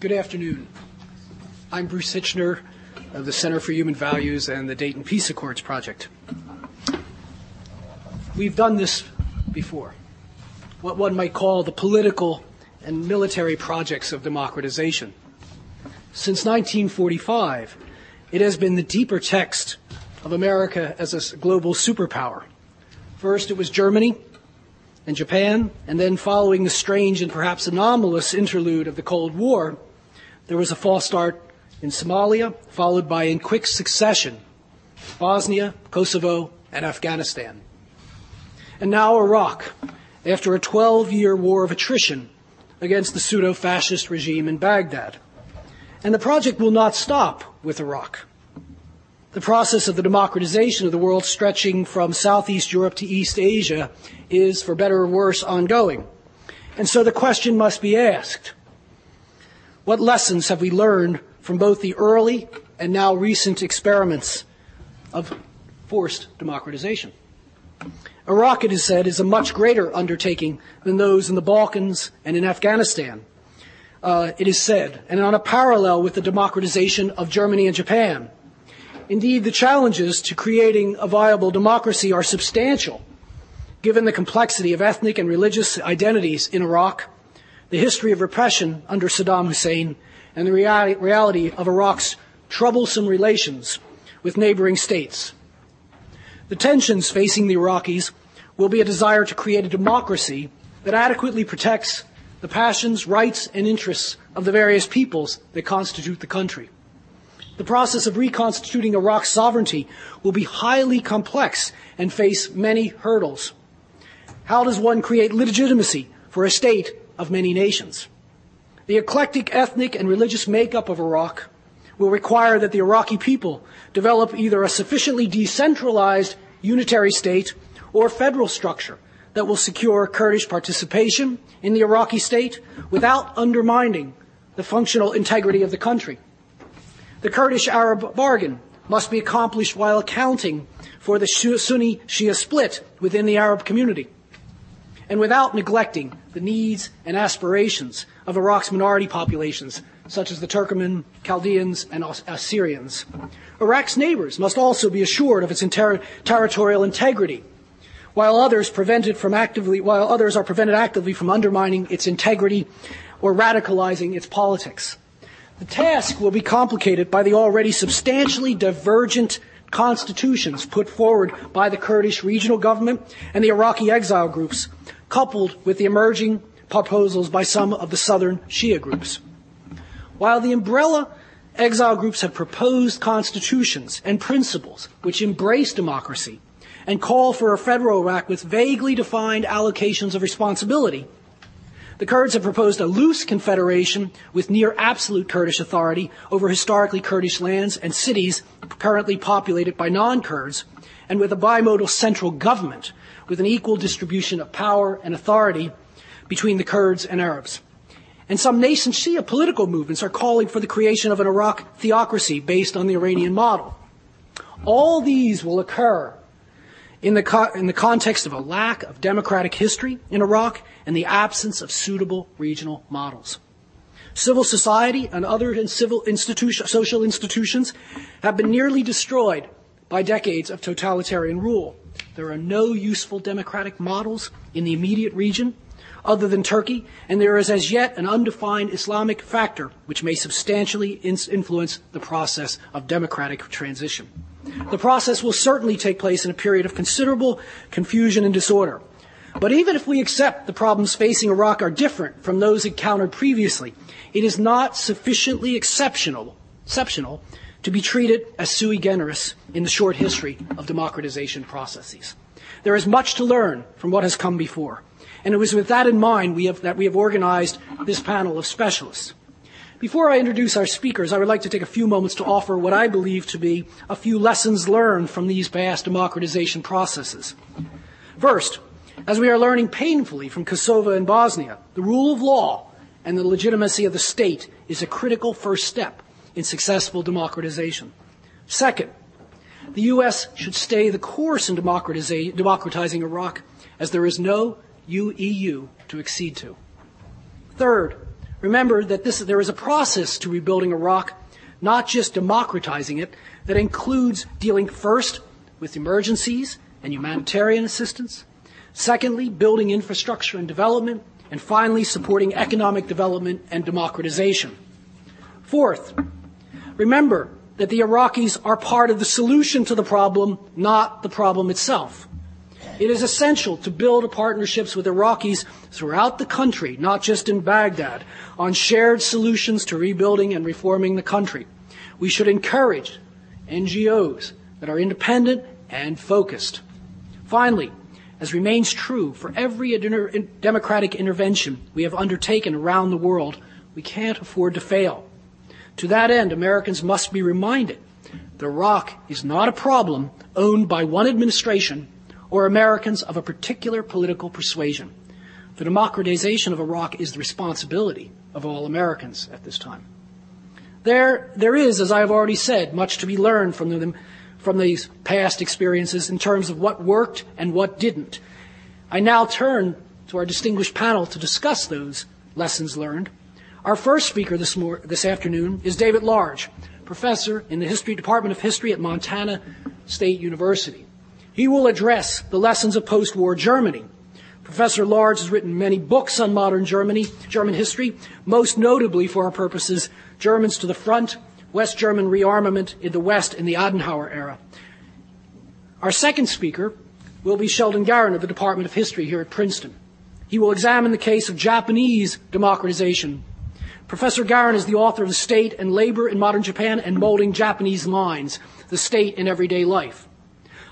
Good afternoon. I'm Bruce Hitchner of the Center for Human Values and the Dayton Peace Accords Project. We've done this before, what one might call the political and military projects of democratization. Since 1945, it has been the deeper text of America as a global superpower. First, it was Germany and Japan, and then following the strange and perhaps anomalous interlude of the Cold War, there was a false start in Somalia, followed by in quick succession Bosnia, Kosovo, and Afghanistan. And now Iraq, after a 12 year war of attrition against the pseudo fascist regime in Baghdad. And the project will not stop with Iraq. The process of the democratization of the world stretching from Southeast Europe to East Asia is, for better or worse, ongoing. And so the question must be asked what lessons have we learned from both the early and now recent experiments of forced democratization? Iraq, it is said, is a much greater undertaking than those in the Balkans and in Afghanistan. Uh, it is said, and on a parallel with the democratization of Germany and Japan. Indeed, the challenges to creating a viable democracy are substantial, given the complexity of ethnic and religious identities in Iraq the history of repression under Saddam Hussein, and the reality of Iraq's troublesome relations with neighboring states. The tensions facing the Iraqis will be a desire to create a democracy that adequately protects the passions, rights, and interests of the various peoples that constitute the country. The process of reconstituting Iraq's sovereignty will be highly complex and face many hurdles. How does one create legitimacy for a state of many nations. The eclectic ethnic and religious makeup of Iraq will require that the Iraqi people develop either a sufficiently decentralized unitary state or federal structure that will secure Kurdish participation in the Iraqi state without undermining the functional integrity of the country. The Kurdish Arab bargain must be accomplished while accounting for the Sunni Shia split within the Arab community and without neglecting the needs and aspirations of Iraq's minority populations, such as the Turkoman, Chaldeans, and Assyrians. Iraq's neighbors must also be assured of its inter- territorial integrity, while others prevented from actively, while others are prevented actively from undermining its integrity or radicalizing its politics. The task will be complicated by the already substantially divergent constitutions put forward by the Kurdish regional government and the Iraqi exile groups, coupled with the emerging proposals by some of the southern Shia groups. While the umbrella exile groups have proposed constitutions and principles which embrace democracy and call for a federal Iraq with vaguely defined allocations of responsibility, the Kurds have proposed a loose confederation with near absolute Kurdish authority over historically Kurdish lands and cities currently populated by non-Kurds, and with a bimodal central government with an equal distribution of power and authority between the Kurds and Arabs. And some nascent Shia political movements are calling for the creation of an Iraq theocracy based on the Iranian model. All these will occur in the, co- in the context of a lack of democratic history in Iraq and the absence of suitable regional models. Civil society and other civil institution, social institutions have been nearly destroyed by decades of totalitarian rule. There are no useful democratic models in the immediate region other than Turkey, and there is as yet an undefined Islamic factor which may substantially influence the process of democratic transition. The process will certainly take place in a period of considerable confusion and disorder. But even if we accept the problems facing Iraq are different from those encountered previously, it is not sufficiently exceptional, exceptional to be treated as sui generis in the short history of democratization processes. There is much to learn from what has come before. And it was with that in mind we have, that we have organized this panel of specialists. Before I introduce our speakers, I would like to take a few moments to offer what I believe to be a few lessons learned from these past democratization processes. First, as we are learning painfully from Kosovo and Bosnia, the rule of law and the legitimacy of the state is a critical first step in successful democratization. Second, the U.S. should stay the course in democratizing Iraq as there is no UEU to accede to. Third, Remember that this, there is a process to rebuilding Iraq, not just democratizing it, that includes dealing first with emergencies and humanitarian assistance, secondly, building infrastructure and development, and finally, supporting economic development and democratization. Fourth, remember that the Iraqis are part of the solution to the problem, not the problem itself. It is essential to build partnerships with Iraqis throughout the country, not just in Baghdad, on shared solutions to rebuilding and reforming the country. We should encourage NGOs that are independent and focused. Finally, as remains true for every democratic intervention we have undertaken around the world, we can't afford to fail. To that end, Americans must be reminded that Iraq is not a problem owned by one administration or Americans of a particular political persuasion. The democratization of Iraq is the responsibility of all Americans at this time. There, there is, as I have already said, much to be learned from, them, from these past experiences in terms of what worked and what didn't. I now turn to our distinguished panel to discuss those lessons learned. Our first speaker this, mor- this afternoon is David Large, professor in the History Department of History at Montana State University. He will address the lessons of post-war Germany. Professor Large has written many books on modern Germany, German history, most notably for our purposes, Germans to the Front, West German rearmament in the West in the Adenauer era. Our second speaker will be Sheldon Garon of the Department of History here at Princeton. He will examine the case of Japanese democratization. Professor Garon is the author of State and Labor in Modern Japan and Molding Japanese Minds, The State in Everyday Life.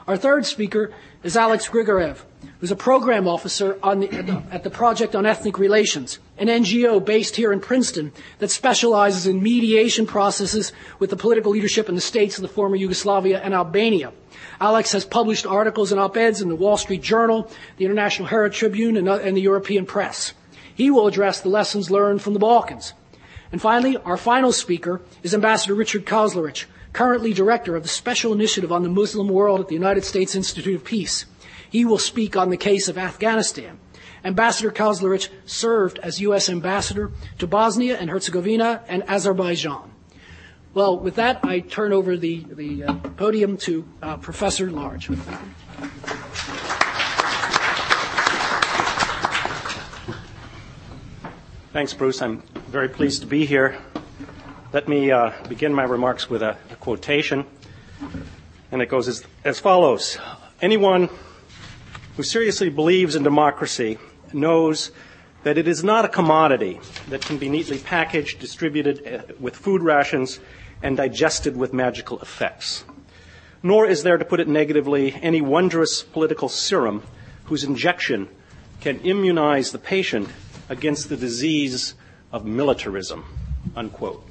Our third speaker is Alex Grigorev, who's a program officer the, at, the, Project on Ethnic Relations, an NGO based here in Princeton that specializes in mediation processes with the political leadership in the states of the former Yugoslavia and Albania. Alex has published articles and op-eds in the Wall Street Journal, the International Herald Tribune, and, uh, and the European press. He will address the lessons learned from the Balkans. And finally, our final speaker is Ambassador Richard Kauzlarich, currently director of the Special Initiative on the Muslim World at the United States Institute of Peace. He will speak on the case of Afghanistan. Ambassador Kauzlarich served as U.S. ambassador to Bosnia and Herzegovina and Azerbaijan. Well, with that, I turn over the, the uh, podium to uh, Professor Large. Thanks, Bruce. I'm very pleased to be here. Let me uh, begin my remarks with a, a, quotation, and it goes as, as follows Anyone who seriously believes in democracy knows that it is not a commodity that can be neatly packaged, distributed uh, with food rations, and digested with magical effects. Nor is there, to put it negatively, any wondrous political serum whose injection can immunize the patient against the disease of militarism. Unquote.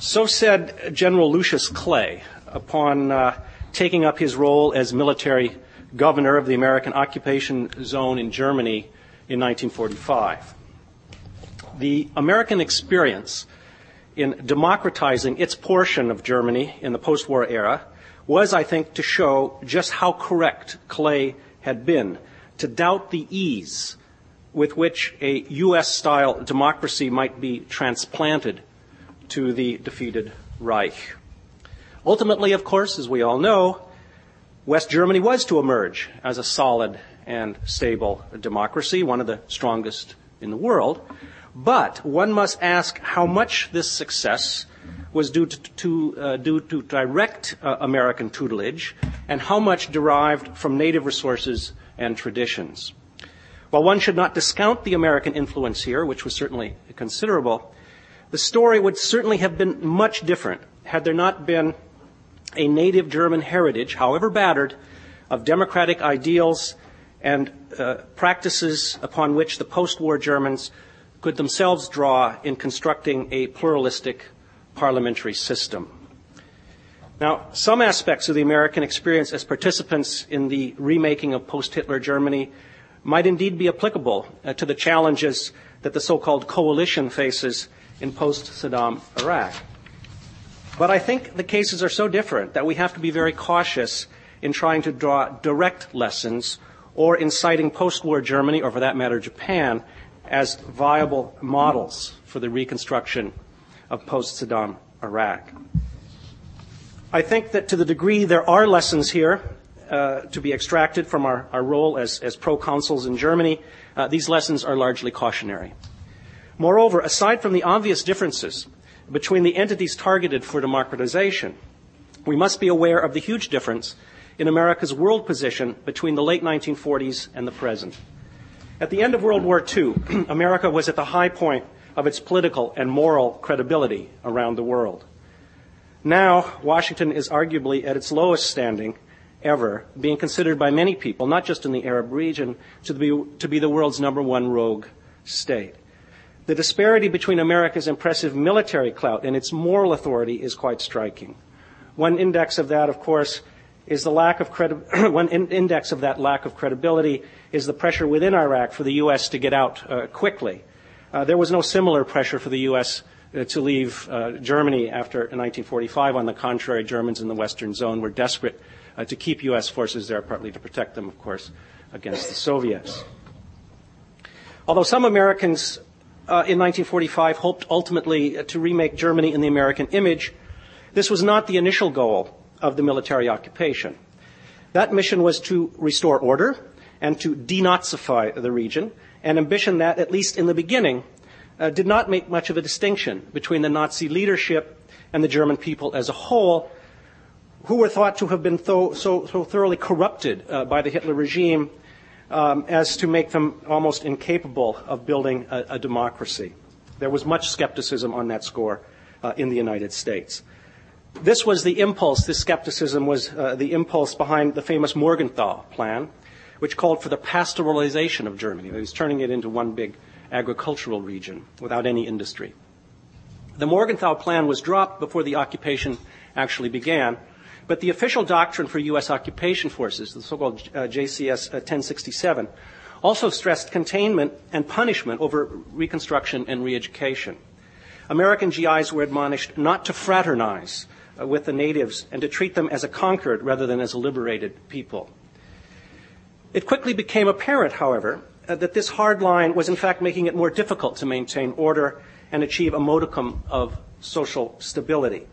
So said General Lucius Clay upon uh, taking up his role as military governor of the American occupation zone in Germany in 1945. The American experience in democratizing its portion of Germany in the post war era was, I think, to show just how correct Clay had been to doubt the ease with which a U.S. style democracy might be transplanted to the defeated Reich. Ultimately, of course, as we all know, West Germany was to emerge as a solid and stable democracy, one of the strongest in the world. But one must ask how much this success was due to, to uh, due to direct uh, American tutelage and how much derived from native resources and traditions. While one should not discount the American influence here, which was certainly considerable, the story would certainly have been much different had there not been a native German heritage, however battered, of democratic ideals and uh, practices upon which the post-war Germans could themselves draw in constructing a pluralistic parliamentary system. Now, some aspects of the American experience as participants in the remaking of post-Hitler Germany might indeed be applicable uh, to the challenges that the so-called coalition faces in post-Saddam Iraq. But I think the cases are so different that we have to be very cautious in trying to draw direct lessons or in citing post-war Germany, or for that matter Japan, as viable models for the reconstruction of post Saddam Iraq. I think that to the degree there are lessons here uh, to be extracted from our, our role as, as proconsuls in Germany, uh, these lessons are largely cautionary. Moreover, aside from the obvious differences between the entities targeted for democratization, we must be aware of the huge difference in America's world position between the late 1940s and the present. At the end of World War II, America was at the high point of its political and moral credibility around the world. Now, Washington is arguably at its lowest standing ever, being considered by many people, not just in the Arab region, to be, to be the world's number one rogue state. The disparity between America's impressive military clout and its moral authority is quite striking. One index of that, of course, is the lack of credi- one in- index of that lack of credibility is the pressure within Iraq for the U.S. to get out uh, quickly. Uh, there was no similar pressure for the U.S. Uh, to leave uh, Germany after 1945. On the contrary, Germans in the Western Zone were desperate uh, to keep U.S. forces there, partly to protect them, of course, against the Soviets. Although some Americans in 1945 hoped ultimately to remake Germany in the American image, this was not the initial goal of the military occupation. That mission was to restore order and to denazify the region, an ambition that, at least in the beginning, uh, did not make much of a distinction between the Nazi leadership and the German people as a whole, who were thought to have been so, so, so thoroughly corrupted uh, by the Hitler regime um, as to make them almost incapable of building a, a, democracy. There was much skepticism on that score uh, in the United States. This was the impulse, this skepticism was uh, the impulse behind the famous Morgenthau Plan, which called for the pastoralization of Germany. It was turning it into one big agricultural region without any industry. The Morgenthau Plan was dropped before the occupation actually began, but the official doctrine for U.S. occupation forces, the so-called uh, JCS 1067, uh, also stressed containment and punishment over reconstruction and reeducation. American GIs were admonished not to fraternize uh, with the natives and to treat them as a conquered rather than as a liberated people. It quickly became apparent, however, that this hard line was in fact making it more difficult to maintain order and achieve a modicum of social stability.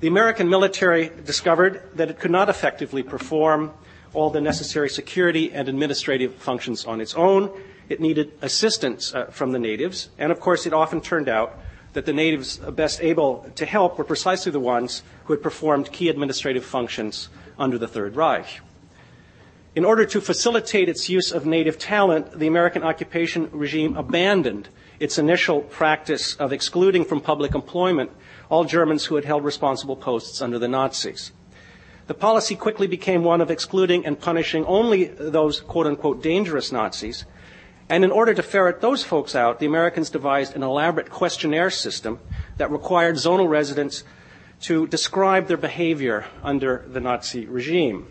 The American military discovered that it could not effectively perform all the necessary security and administrative functions on its own. It needed assistance uh, from the natives, and of course, it often turned out that the natives best able to help were precisely the ones who had performed key administrative functions under the Third Reich. In order to facilitate its use of native talent, the American occupation regime abandoned its initial practice of excluding from public employment all Germans who had held responsible posts under the Nazis. The policy quickly became one of excluding and punishing only those quote unquote dangerous Nazis and in order to ferret those folks out, the Americans devised an elaborate questionnaire system that required zonal residents to describe their behavior under the Nazi regime.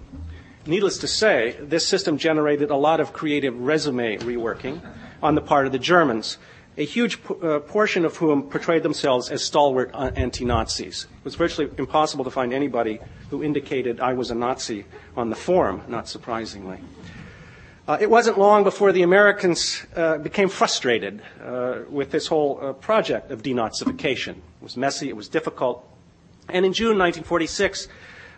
Needless to say, this system generated a lot of creative resume reworking on the part of the Germans, a huge uh, portion of whom portrayed themselves as stalwart uh, anti Nazis. It was virtually impossible to find anybody who indicated I was a Nazi on the form, not surprisingly. Uh, it wasn't long before the Americans uh, became frustrated uh, with this whole uh, project of denazification. It was messy, it was difficult. And in June 1946,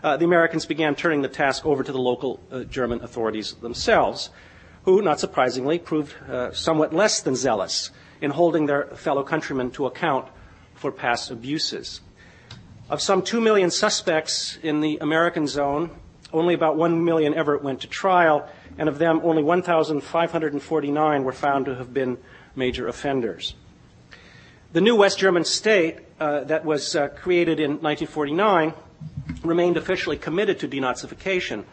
uh, the Americans began turning the task over to the local German authorities themselves, who, not surprisingly, proved somewhat less than zealous in holding their fellow countrymen to account for past abuses. Of some 2 million suspects in the American zone, only about 1 million ever went to trial, and of them, only 1,549 were found to have been major offenders. The new West German state uh, that was uh, created in 1949 remained officially committed to denazification,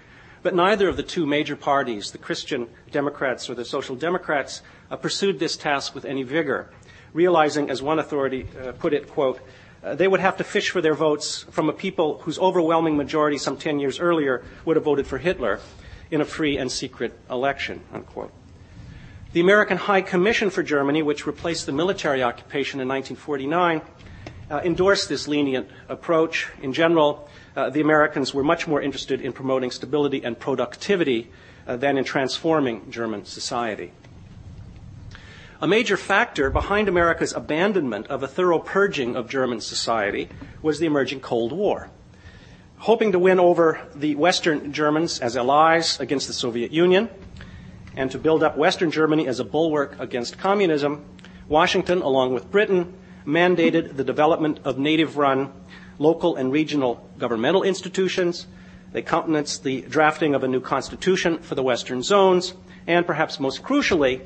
but neither of the two major parties, the Christian Democrats or the Social Democrats, uh, pursued this task with any vigor, realizing, as one authority uh, put it, quote, uh, they would have to fish for their votes from a people whose overwhelming majority some 10 years earlier would have voted for Hitler in a free and secret election, unquote. The American High Commission for Germany, which replaced the military occupation in 1949, uh, endorsed this lenient approach. In general, the Americans were much more interested in promoting stability and productivity uh, than in transforming German society. A major factor behind America's abandonment of a thorough purging of German society was the emerging Cold War. Hoping to win over the Western Germans as allies against the Soviet Union and to build up Western Germany as a bulwark against communism, Washington, along with Britain, mandated the development of native run local and regional governmental institutions. They countenanced the drafting of a new constitution for the Western zones, and perhaps most crucially,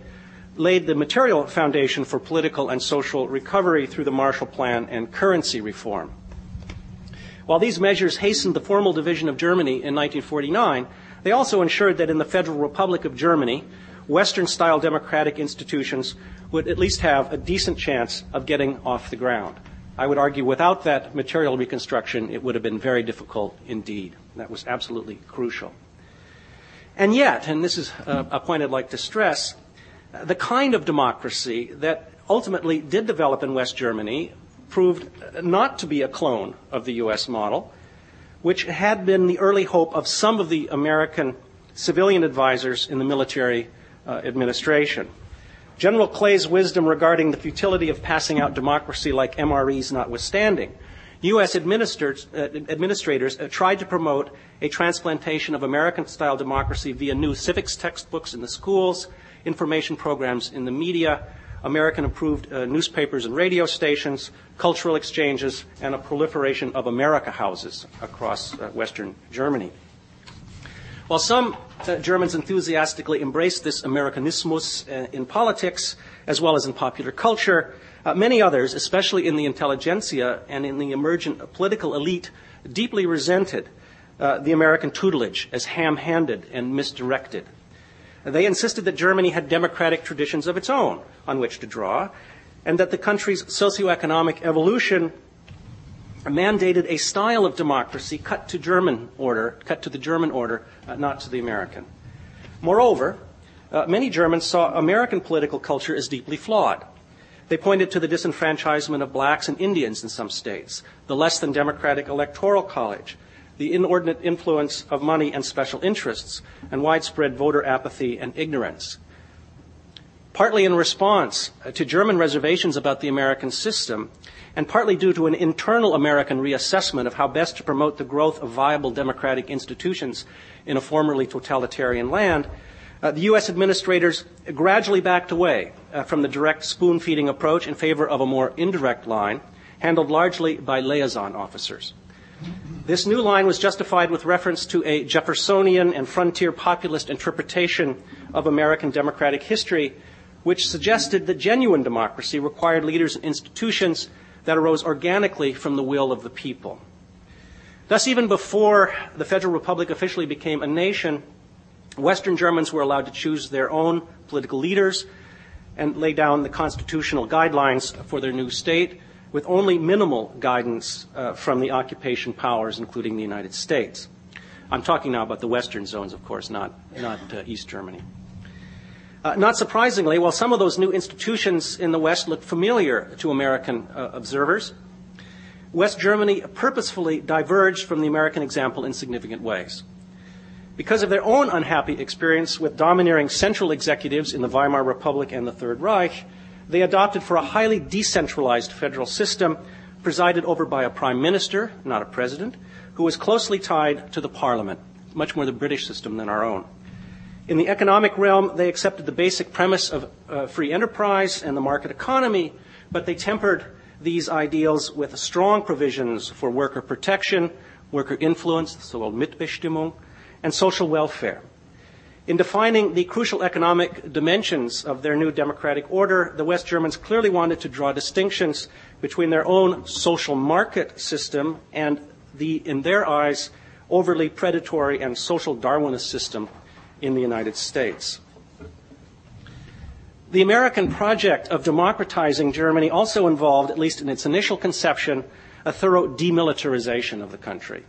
laid the material foundation for political and social recovery through the Marshall Plan and currency reform. While these measures hastened the formal division of Germany in 1949, they also ensured that in the Federal Republic of Germany, Western style democratic institutions would at least have a decent chance of getting off the ground. I would argue without that material reconstruction, it would have been very difficult indeed. That was absolutely crucial. And yet, and this is a, point I'd like to stress, the kind of democracy that ultimately did develop in West Germany proved not to be a clone of the U.S. model, which had been the early hope of some of the American civilian advisors in the military uh, administration. General Clay's wisdom regarding the futility of passing out democracy like MREs notwithstanding, U.S. administrators, uh, administrators uh, tried to promote a transplantation of American style democracy via new civics textbooks in the schools, information programs in the media, American approved uh, newspapers and radio stations, cultural exchanges, and a proliferation of America houses across uh, Western Germany. While some Germans enthusiastically embraced this Americanismus uh, in politics as well as in popular culture, uh, many others, especially in the intelligentsia and in the emergent political elite, deeply resented uh, the American tutelage as ham handed and misdirected. They insisted that Germany had democratic traditions of its own on which to draw, and that the country's socioeconomic evolution mandated a style of democracy cut to German order, cut to the German order, uh, not to the American. Moreover, uh, many Germans saw American political culture as deeply flawed. They pointed to the disenfranchisement of blacks and Indians in some states, the less than democratic electoral college, the inordinate influence of money and special interests, and widespread voter apathy and ignorance. Partly in response to German reservations about the American system, and partly due to an internal American reassessment of how best to promote the growth of viable democratic institutions in a formerly totalitarian land, uh, the U.S. administrators gradually backed away uh, from the direct spoon feeding approach in favor of a more indirect line, handled largely by liaison officers. This new line was justified with reference to a Jeffersonian and frontier populist interpretation of American democratic history, which suggested that genuine democracy required leaders and institutions that arose organically from the will of the people. Thus, even before the Federal Republic officially became a nation, Western Germans were allowed to choose their own political leaders and lay down the constitutional guidelines for their new state with only minimal guidance uh, from the occupation powers, including the United States. I'm talking now about the Western zones, of course, not, not uh, East Germany. Uh, not surprisingly, while some of those new institutions in the West look familiar to American uh, observers, West Germany purposefully diverged from the American example in significant ways. Because of their own unhappy experience with domineering central executives in the Weimar Republic and the Third Reich, they adopted for a highly decentralized federal system presided over by a prime minister, not a president, who was closely tied to the parliament, much more the British system than our own. In the economic realm, they accepted the basic premise of uh, free enterprise and the market economy, but they tempered these ideals with strong provisions for worker protection, worker influence, so-called Mitbestimmung, and social welfare. In defining the crucial economic dimensions of their new democratic order, the West Germans clearly wanted to draw distinctions between their own social market system and the, in their eyes, overly predatory and social Darwinist system in the United States. The American project of democratizing Germany also involved, at least in its initial conception, a thorough demilitarization of the country.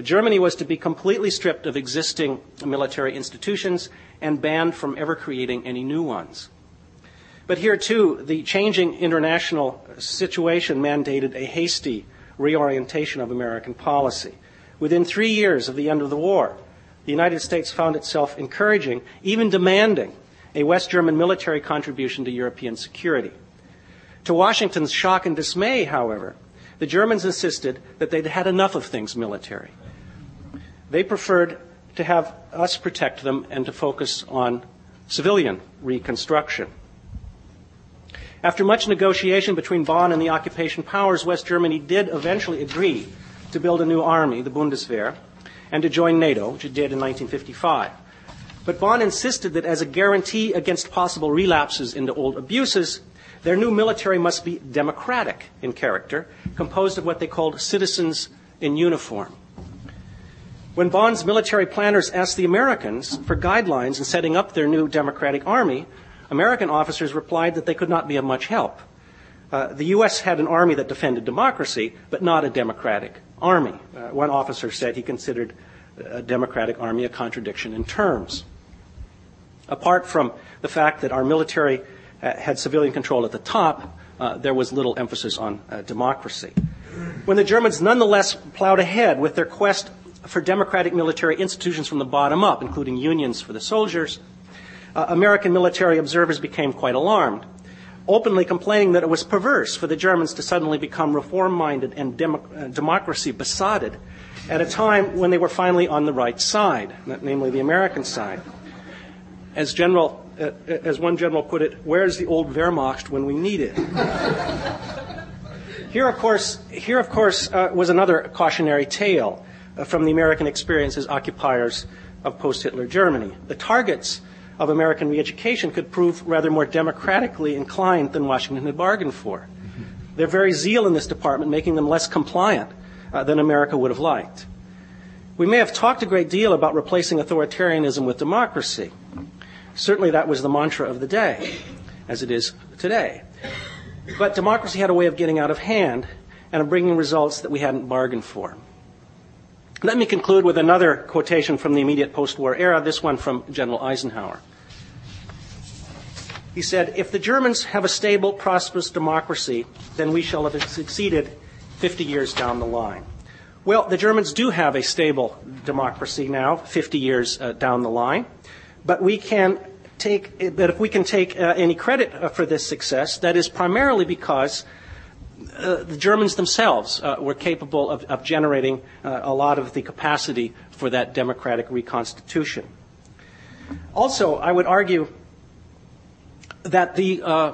Germany was to be completely stripped of existing military institutions and banned from ever creating any new ones. But here, too, the changing international situation mandated a hasty reorientation of American policy. Within three years of the end of the war, the United States found itself encouraging, even demanding, a West German military contribution to European security. To Washington's shock and dismay, however, the Germans insisted that they'd had enough of things military. They preferred to have us protect them and to focus on civilian reconstruction. After much negotiation between Bonn and the occupation powers, West Germany did eventually agree to build a new army, the Bundeswehr, and to join NATO, which it did in 1955. But Bonn insisted that as a guarantee against possible relapses into old abuses, their new military must be democratic in character, composed of what they called citizens in uniform. When Bonn's military planners asked the Americans for guidelines in setting up their new democratic army, American officers replied that they could not be of much help. Uh, the U.S. had an army that defended democracy, but not a democratic army. Uh, one officer said he considered a democratic army a contradiction in terms. Apart from the fact that our military uh, had civilian control at the top, uh, there was little emphasis on uh, democracy. When the Germans nonetheless plowed ahead with their quest for democratic military institutions from the bottom up, including unions for the soldiers, uh, American military observers became quite alarmed, openly complaining that it was perverse for the Germans to suddenly become reform minded and demo- uh, democracy besotted at a time when they were finally on the right side, namely the American side. As General uh, as one general put it, where's the old Wehrmacht when we need it? here, of course, here, of course, uh, was another cautionary tale uh, from the American experience as occupiers of post-Hitler Germany. The targets of American re-education could prove rather more democratically inclined than Washington had bargained for. Their very zeal in this department making them less compliant uh, than America would have liked. We may have talked a great deal about replacing authoritarianism with democracy. Certainly that was the mantra of the day, as it is today. But democracy had a way of getting out of hand and of bringing results that we hadn't bargained for. Let me conclude with another quotation from the immediate post-war era, this one from General Eisenhower. He said, if the Germans have a stable, prosperous democracy, then we shall have succeeded 50 years down the line. Well, the Germans do have a stable democracy now, 50 years uh, down the line. But we can take, but if we can take uh, any credit uh, for this success, that is primarily because uh, the Germans themselves uh, were capable of, of generating uh, a lot of the capacity for that democratic reconstitution. Also, I would argue that the uh,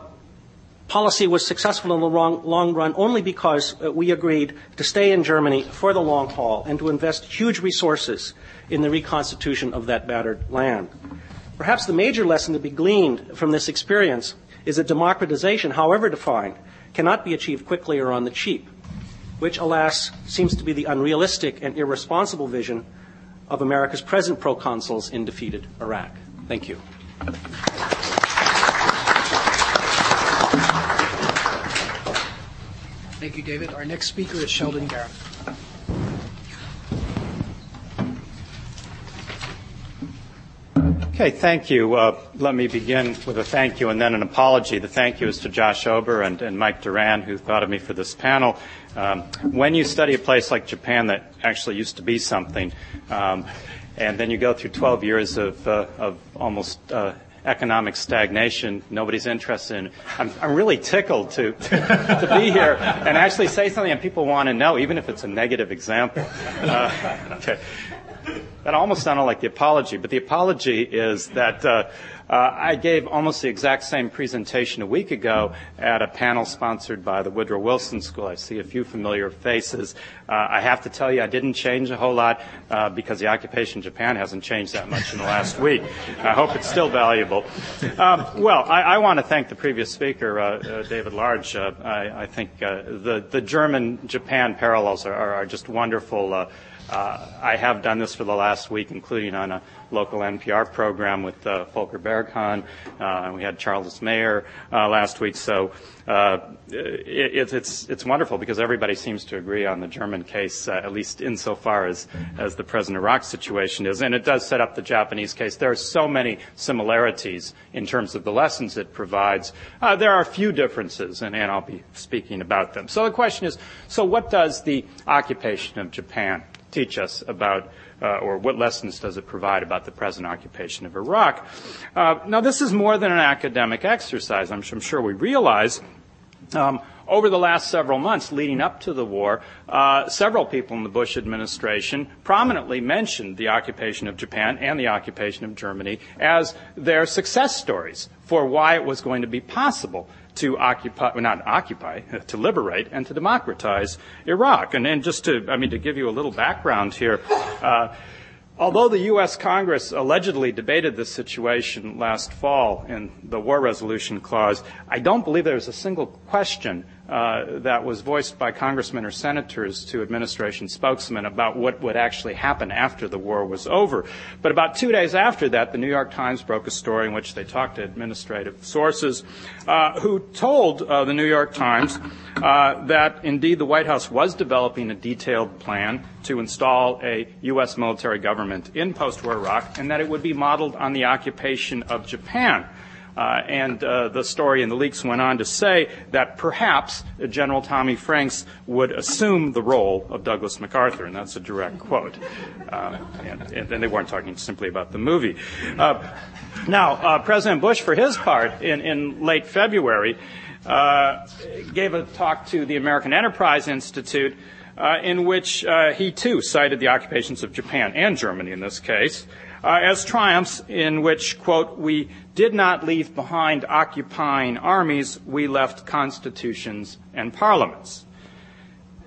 policy was successful in the long, long run only because we agreed to stay in Germany for the long haul and to invest huge resources in the reconstitution of that battered land. Perhaps the major lesson to be gleaned from this experience is that democratization, however defined, cannot be achieved quickly or on the cheap, which, alas, seems to be the unrealistic and irresponsible vision of America's present proconsuls in defeated Iraq. Thank you. Thank you, David. Our next speaker is Sheldon Garon. Okay, thank you. Uh, let me begin with a thank you and then an apology. The thank you is to Josh Ober and, and Mike Doran, who thought of me for this panel. Um, when you study a place like Japan that actually used to be something, um, and then you go through 12 years of, uh, of almost uh, economic stagnation, nobody's interested in. I'm, I'm really tickled to, to, to, be here and actually say something that people want to know, even if it's a negative example. Uh, okay. That almost sounded like the apology, but the apology is that uh, uh, I gave almost the exact same presentation a week ago at a panel sponsored by the Woodrow Wilson School. I see a few familiar faces. Uh, I have to tell you, I didn't change a whole lot uh, because the occupation in Japan hasn't changed that much in the last week. I hope it's still valuable. Um, well, I, I, want to thank the previous speaker, uh, uh, David Large. I, I, think the, the German-Japan parallels are, are, are just wonderful. Uh, I have done this for the last week, including on a local NPR program with uh, Volker. Uh, we had Charles Maier uh, last week. So uh, it, it's, it's wonderful because everybody seems to agree on the German case, uh, at least insofar as, as the present Iraq situation is. And it does set up the Japanese case. There are so many similarities in terms of the lessons it provides. there are a few differences, and, and I'll be speaking about them. So the question is, so what does the occupation of Japan teach us about uh, or what lessons does it provide about the present occupation of Iraq? Uh, now, this is more than an academic exercise. I'm, I'm sure we realize. Um, over the last several months leading up to the war, uh, several people in the Bush administration prominently mentioned the occupation of Japan and the occupation of Germany as their success stories for why it was going to be possible to occupy, well, not occupy, to liberate and to democratize Iraq. And, and just to, I mean, to give you a little background here, uh, Although the U.S. Congress allegedly debated this situation last fall in the War Resolution Clause, I don't believe there was a single question that was voiced by congressmen or senators to administration spokesmen about what would actually happen after the war was over. But about two days after that, the New York Times broke a story in which they talked to administrative sources uh, who told uh, the New York Times uh, that indeed the White House was developing a detailed plan to install a U.S. military government in post-war Iraq and that it would be modeled on the occupation of Japan. Uh, and uh, the story in the leaks went on to say that perhaps General Tommy Franks would assume the role of Douglas MacArthur, and that's a direct quote. Uh, and, and, they weren't talking simply about the movie. Uh, now, uh, President Bush, for his part, in, in late February, uh, gave a talk to the American Enterprise Institute. in which he too cited the occupations of Japan and Germany in this case, uh, as triumphs in which, quote, we did not leave behind occupying armies, we left constitutions and parliaments.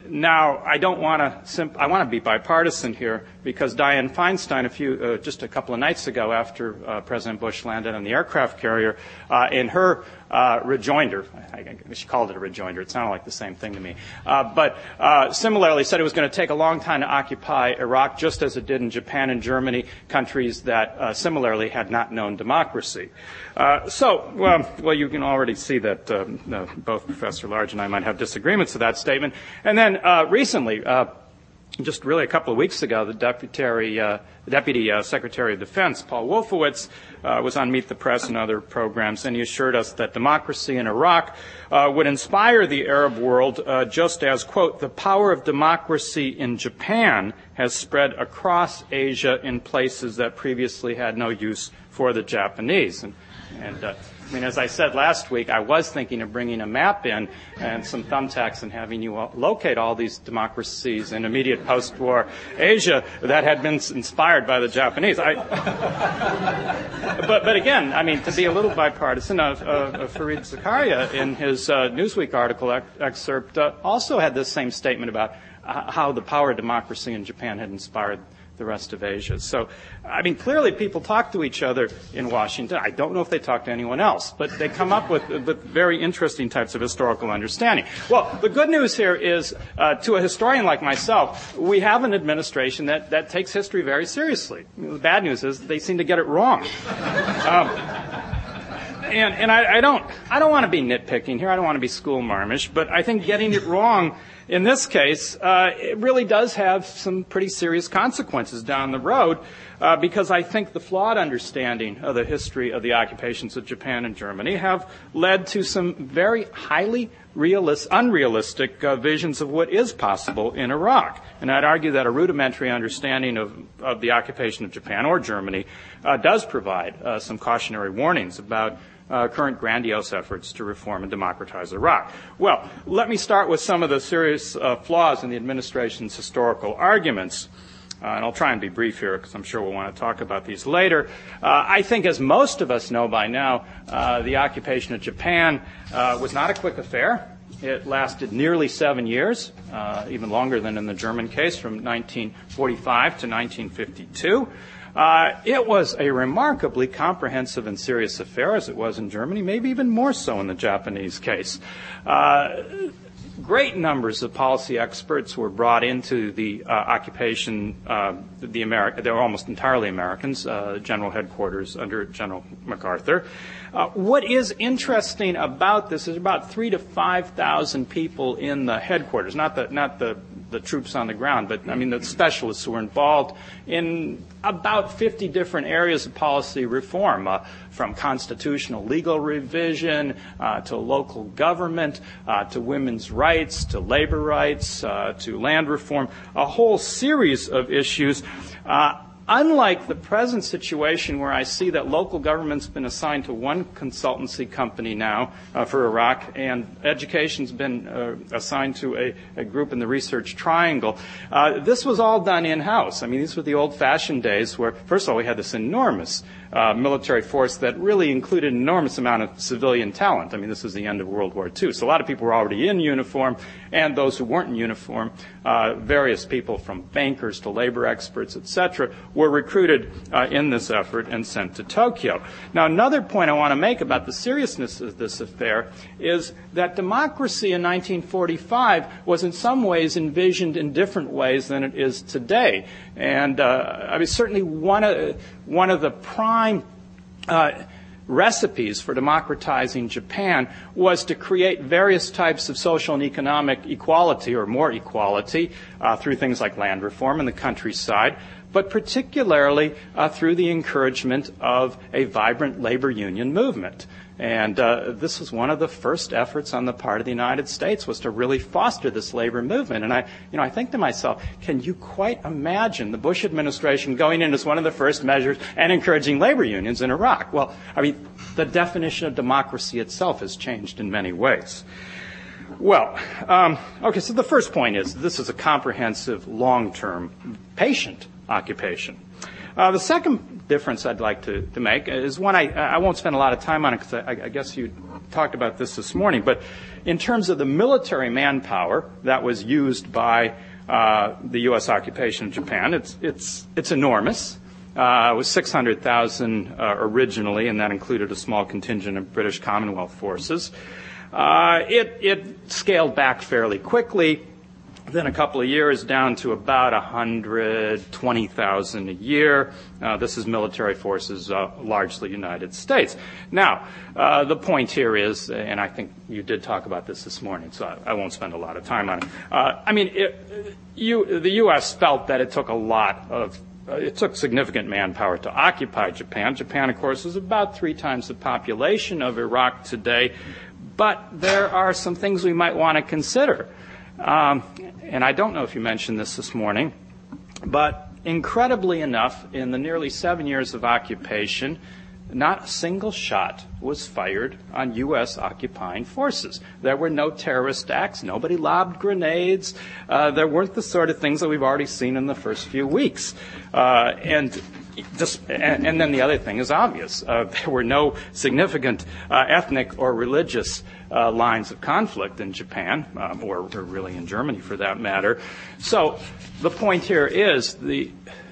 Now, I don't want to. Simp- I want to be bipartisan here because Dianne Feinstein, a few, uh, just a couple of nights ago, after uh, President Bush landed on the aircraft carrier, uh, in her uh, rejoinder, I, I, she called it a rejoinder. It sounded like the same thing to me. Uh, but uh, similarly, said it was going to take a long time to occupy Iraq, just as it did in Japan and Germany, countries that similarly had not known democracy. so, well, well, you can already see that both Professor Large and I might have disagreements with that statement. And then recently just really a couple of weeks ago, the Deputy, uh, Deputy uh, Secretary of Defense, Paul Wolfowitz, uh, was on Meet the Press and other programs, and he assured us that democracy in Iraq uh, would inspire the Arab world uh, just as, quote, the power of democracy in Japan has spread across Asia in places that previously had no use for the Japanese. And, and uh, I mean, as I said last week, I was thinking of bringing a map in and some thumbtacks and having you locate all these democracies in immediate post-war Asia that had been inspired by the Japanese. I, but, but again, I mean, to be a little bipartisan, uh, uh, Fareed Zakaria in his uh, Newsweek article ex- excerpt uh, also had this same statement about uh, how the power of democracy in Japan had inspired the rest of Asia. So, I mean, clearly people talk to each other in Washington. I don't know if they talk to anyone else, but they come up with, with very interesting types of historical understanding. Well, the good news here is, uh, to a historian like myself, we have an administration that, that takes history very seriously. The bad news is they seem to get it wrong. Um, and, and I, I, don't, I don't want to be nitpicking here. I don't want to be school marmish, but I think getting it wrong in this case, uh, it really does have some pretty serious consequences down the road uh, because I think the flawed understanding of the history of the occupations of Japan and Germany have led to some very highly realist, unrealistic uh, visions of what is possible in Iraq. And I'd argue that a rudimentary understanding of, of the occupation of Japan or Germany uh, does provide uh, some cautionary warnings about uh, current grandiose efforts to reform and democratize Iraq. Well, let me start with some of the serious uh, flaws in the administration's historical arguments. Uh, and I'll try and be brief here because I'm sure we'll want to talk about these later. Uh, I think, as most of us know by now, uh, the occupation of Japan uh, was not a quick affair. It lasted nearly seven years, uh, even longer than in the German case, from 1945 to 1952. Uh, it was a remarkably comprehensive and serious affair, as it was in Germany, maybe even more so in the Japanese case. Uh, great numbers of policy experts were brought into the uh, occupation. Uh, the Ameri- they were almost entirely Americans, uh, general headquarters under General MacArthur. Uh, what is interesting about this is about three to five thousand people in the headquarters, not the not the the troops on the ground, but I mean the specialists who were involved in about 50 different areas of policy reform, uh, from constitutional legal revision uh, to local government, uh, to women's rights, to labor rights, uh, to land reform, a whole series of issues. Unlike the present situation where I see that local government's been assigned to one consultancy company now uh, for Iraq and education's been uh, assigned to a, a, group in the research triangle, uh, this was all done in-house. I mean, these were the old-fashioned days where, first of all, we had this enormous uh, military force that really included an enormous amount of civilian talent. I mean, this was the end of World War II. So a lot of people were already in uniform, and those who weren't in uniform, uh, various people from bankers to labor experts, etc., were recruited uh, in this effort and sent to Tokyo. Now, another point I want to make about the seriousness of this affair is that democracy in 1945 was in some ways envisioned in different ways than it is today. And uh, I mean, certainly one of, one of the prime uh, recipes for democratizing Japan was to create various types of social and economic equality or more equality uh, through things like land reform in the countryside, but particularly uh, through the encouragement of a vibrant labor union movement. And uh, this was one of the first efforts on the part of the United States was to really foster this labor movement. And I, you know, I think to myself, can you quite imagine the Bush administration going in as one of the first measures and encouraging labor unions in Iraq? Well, I mean, the definition of democracy itself has changed in many ways. Well, um, okay, so the first point is this is a comprehensive, long-term, patient occupation. Uh, the second difference I'd like to, make is one I, won't spend a lot of time on it because I, guess you talked about this this morning, but in terms of the military manpower that was used by uh, the U.S. occupation of Japan, it's, enormous. Uh, it was 600,000 uh, originally, and that included a small contingent of British Commonwealth forces. It scaled back fairly quickly then a couple of years down to about 120,000 a year. Uh, this is military forces, uh, largely United States. Now, uh, the point here is, and I think you did talk about this this morning, so I, won't spend a lot of time on it. I mean, the U.S. felt that it took a lot of it took significant manpower to occupy Japan. Japan, of course, is about three times the population of Iraq today, but there are some things we might want to consider. Um, and I don't know if you mentioned this this morning, but incredibly enough, in the nearly seven years of occupation, not a single shot was fired on U.S. occupying forces. There were no terrorist acts. Nobody lobbed grenades. Uh, there weren't the sort of things that we've already seen in the first few weeks. Uh, and and, then the other thing is obvious. Uh, there were no significant uh, ethnic or religious uh, lines of conflict in Japan, um, or, or, really in Germany for that matter. So the point here is the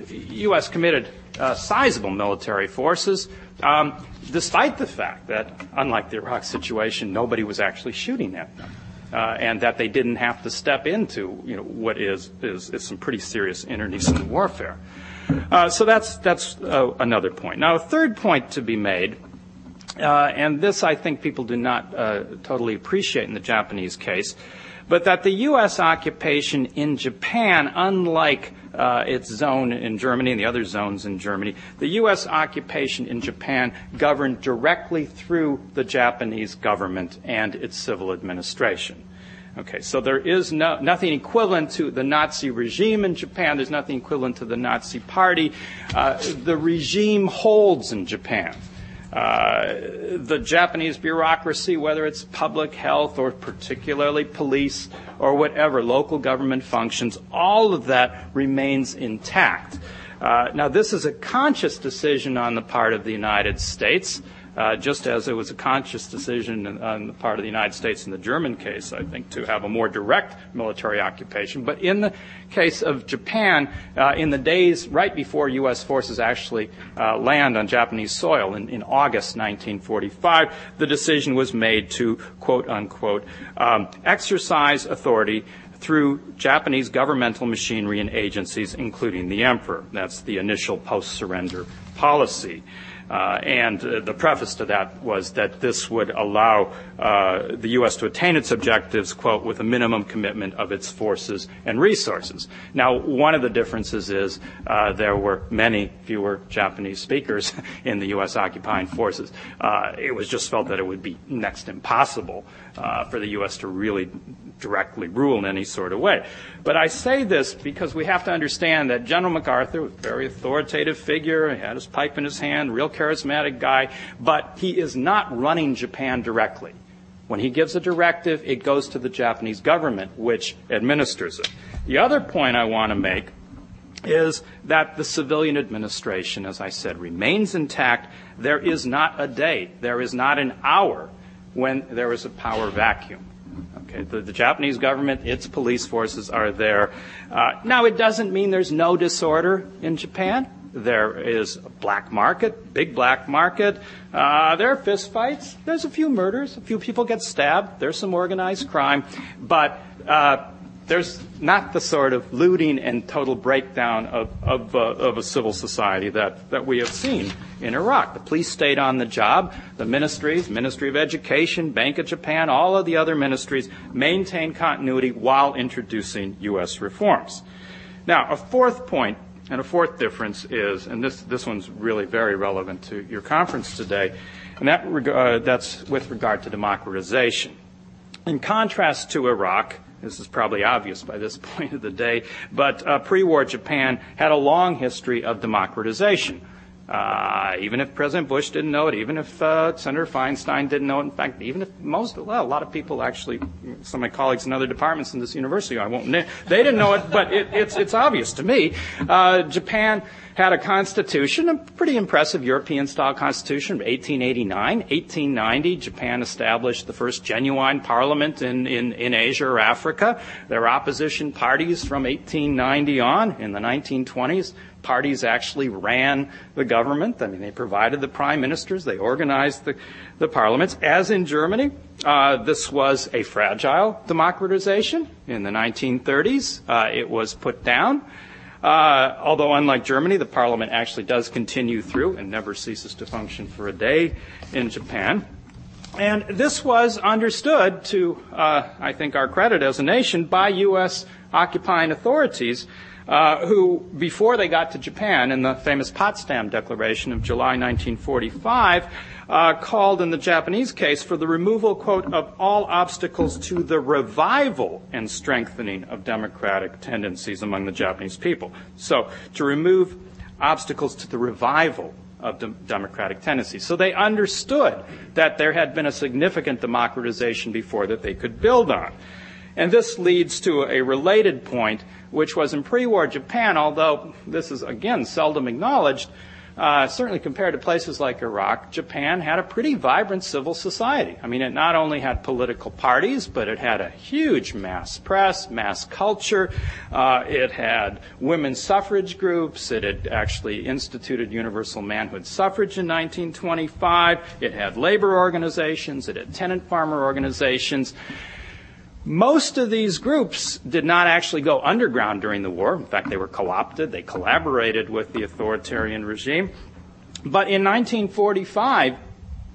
U.S. committed uh, sizable military forces, um, despite the fact that, unlike the Iraq situation, nobody was actually shooting at them. Uh, and that they didn't have to step into you know, what is, is, is some pretty serious internecine warfare. Uh, so that's, that's uh, another point. Now, a third point to be made, uh, and this I think people do not uh, totally appreciate in the Japanese case, but that the U.S. occupation in Japan, unlike uh, its zone in Germany and the other zones in Germany, the U.S. occupation in Japan governed directly through the Japanese government and its civil administration. Okay, so there is no, nothing equivalent to the Nazi regime in Japan. There's nothing equivalent to the Nazi party. Uh, the regime holds in Japan. Uh, the Japanese bureaucracy, whether it's public health or particularly police or whatever, local government functions, all of that remains intact. Uh, now, this is a conscious decision on the part of the United States just as it was a conscious decision on the part of the United States in the German case, I think, to have a more direct military occupation. But in the case of Japan, uh, in the days right before U.S. forces actually uh, land on Japanese soil in, in, August 1945, the decision was made to, quote unquote, um, exercise authority through Japanese governmental machinery and agencies, including the emperor. That's the initial post surrender policy. Uh, and uh, the preface to that was that this would allow uh, the U.S. to attain its objectives, quote, with a minimum commitment of its forces and resources. Now, one of the differences is there were many fewer Japanese speakers in the U.S. occupying forces. It was just felt that it would be next impossible uh, for the U.S. to really directly rule in any sort of way. But I say this because we have to understand that General MacArthur a very authoritative figure. He had his pipe in his hand, real charismatic guy, but he is not running Japan directly. When he gives a directive, it goes to the Japanese government, which administers it. The other point I want to make is that the civilian administration, as I said, remains intact. There is not a day, there is not an hour when there is a power vacuum. Okay, the, the, Japanese government, its police forces are there. Uh, now, it doesn't mean there's no disorder in Japan. There is a black market, big black market. Uh, there are fistfights. There's a few murders. A few people get stabbed. There's some organized crime. But uh, there's not the sort of looting and total breakdown of, of, uh, of, a civil society that, that we have seen in Iraq. The police stayed on the job. The ministries, Ministry of Education, Bank of Japan, all of the other ministries maintained continuity while introducing U.S. reforms. Now, a fourth point and a fourth difference is, and this, this one's really very relevant to your conference today, and that, uh, that's with regard to democratization. In contrast to Iraq, this is probably obvious by this point of the day, but uh, pre-war Japan had a long history of democratization. Uh, even if President Bush didn't know it, even if uh, Senator Feinstein didn't know it, in fact, even if most, well, a lot of people actually, some of my colleagues in other departments in this university, I won't, name, they didn't know it, but it, it's, it's obvious to me. Uh, Japan had a constitution, a pretty impressive European style constitution, 1889. 1890, Japan established the first genuine parliament in, in, in Asia or Africa. There were opposition parties from 1890 on. In the 1920s, parties actually ran the government. I mean, they provided the prime ministers, they organized the, the parliaments. As in Germany, uh, this was a fragile democratization. In the 1930s, uh, it was put down. Uh, although, unlike Germany, the parliament actually does continue through and never ceases to function for a day in Japan. And this was understood to, uh, I think, our credit as a nation by U.S. occupying authorities uh, who, before they got to Japan in the famous Potsdam Declaration of July 1945, uh, called in the Japanese case for the removal, quote, of all obstacles to the revival and strengthening of democratic tendencies among the Japanese people. So, to remove obstacles to the revival of de- democratic tendencies. So they understood that there had been a significant democratization before that they could build on. And this leads to a related point, which was in pre-war Japan, although this is again seldom acknowledged, uh, certainly compared to places like Iraq, Japan had a pretty vibrant civil society. I mean, it not only had political parties, but it had a huge mass press, mass culture. Uh, it had women's suffrage groups. It had actually instituted universal manhood suffrage in 1925. It had labor organizations. It had tenant farmer organizations. Most of these groups did not actually go underground during the war. In fact, they were co opted, they collaborated with the authoritarian regime. But in 1945,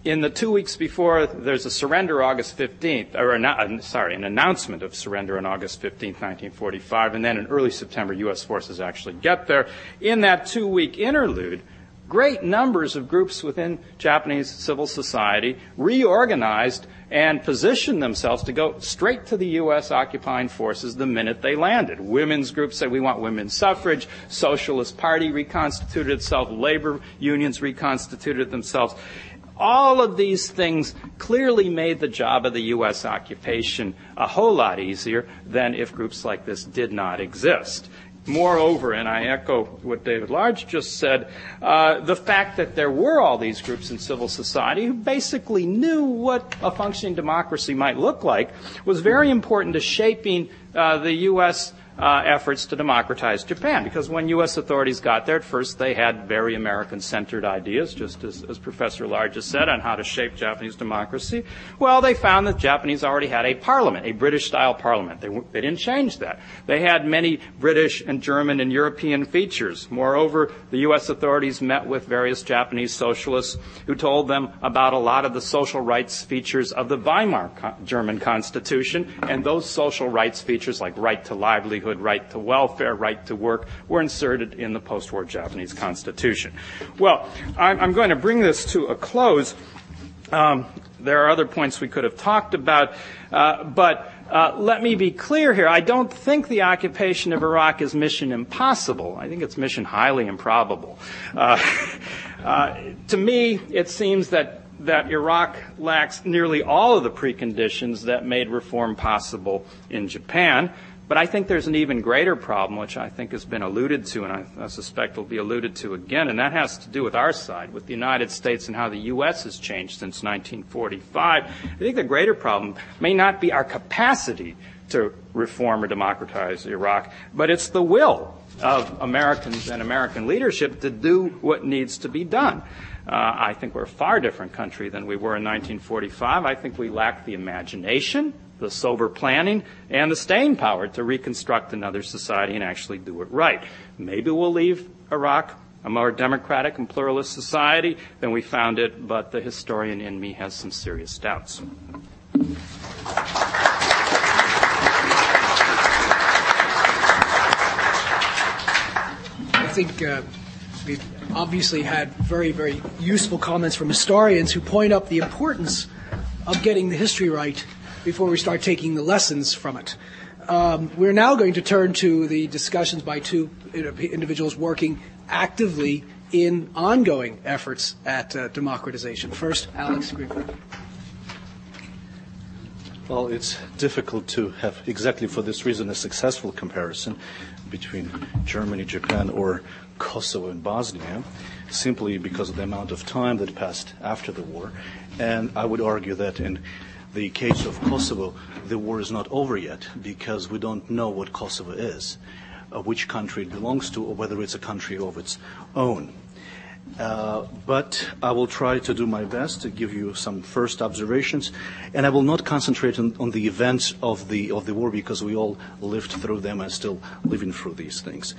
in the two weeks before there's a surrender August 15th, or uh, sorry, an announcement of surrender on August 15th, 1945, and then in early September, U.S. forces actually get there. In that two week interlude, great numbers of groups within Japanese civil society reorganized and positioned themselves to go straight to the U.S. occupying forces the minute they landed. Women's groups said we want women's suffrage. Socialist Party reconstituted itself. Labor unions reconstituted themselves. All of these things clearly made the job of the U.S. occupation a whole lot easier than if groups like this did not exist. Moreover, and I echo what David Large just said, uh, the fact that there were all these groups in civil society who basically knew what a functioning democracy might look like was very important to shaping uh, the U.S. uh, efforts to democratize Japan. Because when U.S. authorities got there, at first they had very American centered ideas, just as, as Professor Large said, on how to shape Japanese democracy. Well, they found that Japanese already had a parliament, a British style parliament. They, they didn't change that. They had many British and German and European features. Moreover, the U.S. authorities met with various Japanese socialists who told them about a lot of the social rights features of the Weimar German Constitution, and those social rights features like right to livelihood livelihood, right to welfare, right to work were inserted in the post-war Japanese constitution. Well, I'm, going to bring this to a close. Um, there are other points we could have talked about, uh, but uh, let me be clear here. I don't think the occupation of Iraq is mission impossible. I think it's mission highly improbable. Uh, uh to me, it seems that that Iraq lacks nearly all of the preconditions that made reform possible in Japan. But I think there's an even greater problem, which I think has been alluded to, and I, suspect will be alluded to again, and that has to do with our side, with the United States and how the U.S. has changed since 1945. I think the greater problem may not be our capacity to reform or democratize Iraq, but it's the will of Americans and American leadership to do what needs to be done. Uh, I think we're a far different country than we were in 1945. I think we lack the imagination the sober planning, and the staying power to reconstruct another society and actually do it right. Maybe we'll leave Iraq a more democratic and pluralist society than we found it, but the historian in me has some serious doubts. I think uh, we've obviously had very, very useful comments from historians who point up the importance of getting the history right before we start taking the lessons from it. Um, we're now going to turn to the discussions by two individuals working actively in ongoing efforts at uh, democratization. First, Alex Greenberg. Well, it's difficult to have exactly for this reason a successful comparison between Germany, Japan, or Kosovo and Bosnia, simply because of the amount of time that passed after the war. And I would argue that in the case of Kosovo, the war is not over yet because we don't know what Kosovo is, uh, which country it belongs to, or whether it's a country of its own. Uh, but I will try to do my best to give you some first observations, and I will not concentrate on, on the events of the of the war because we all lived through them and still living through these things.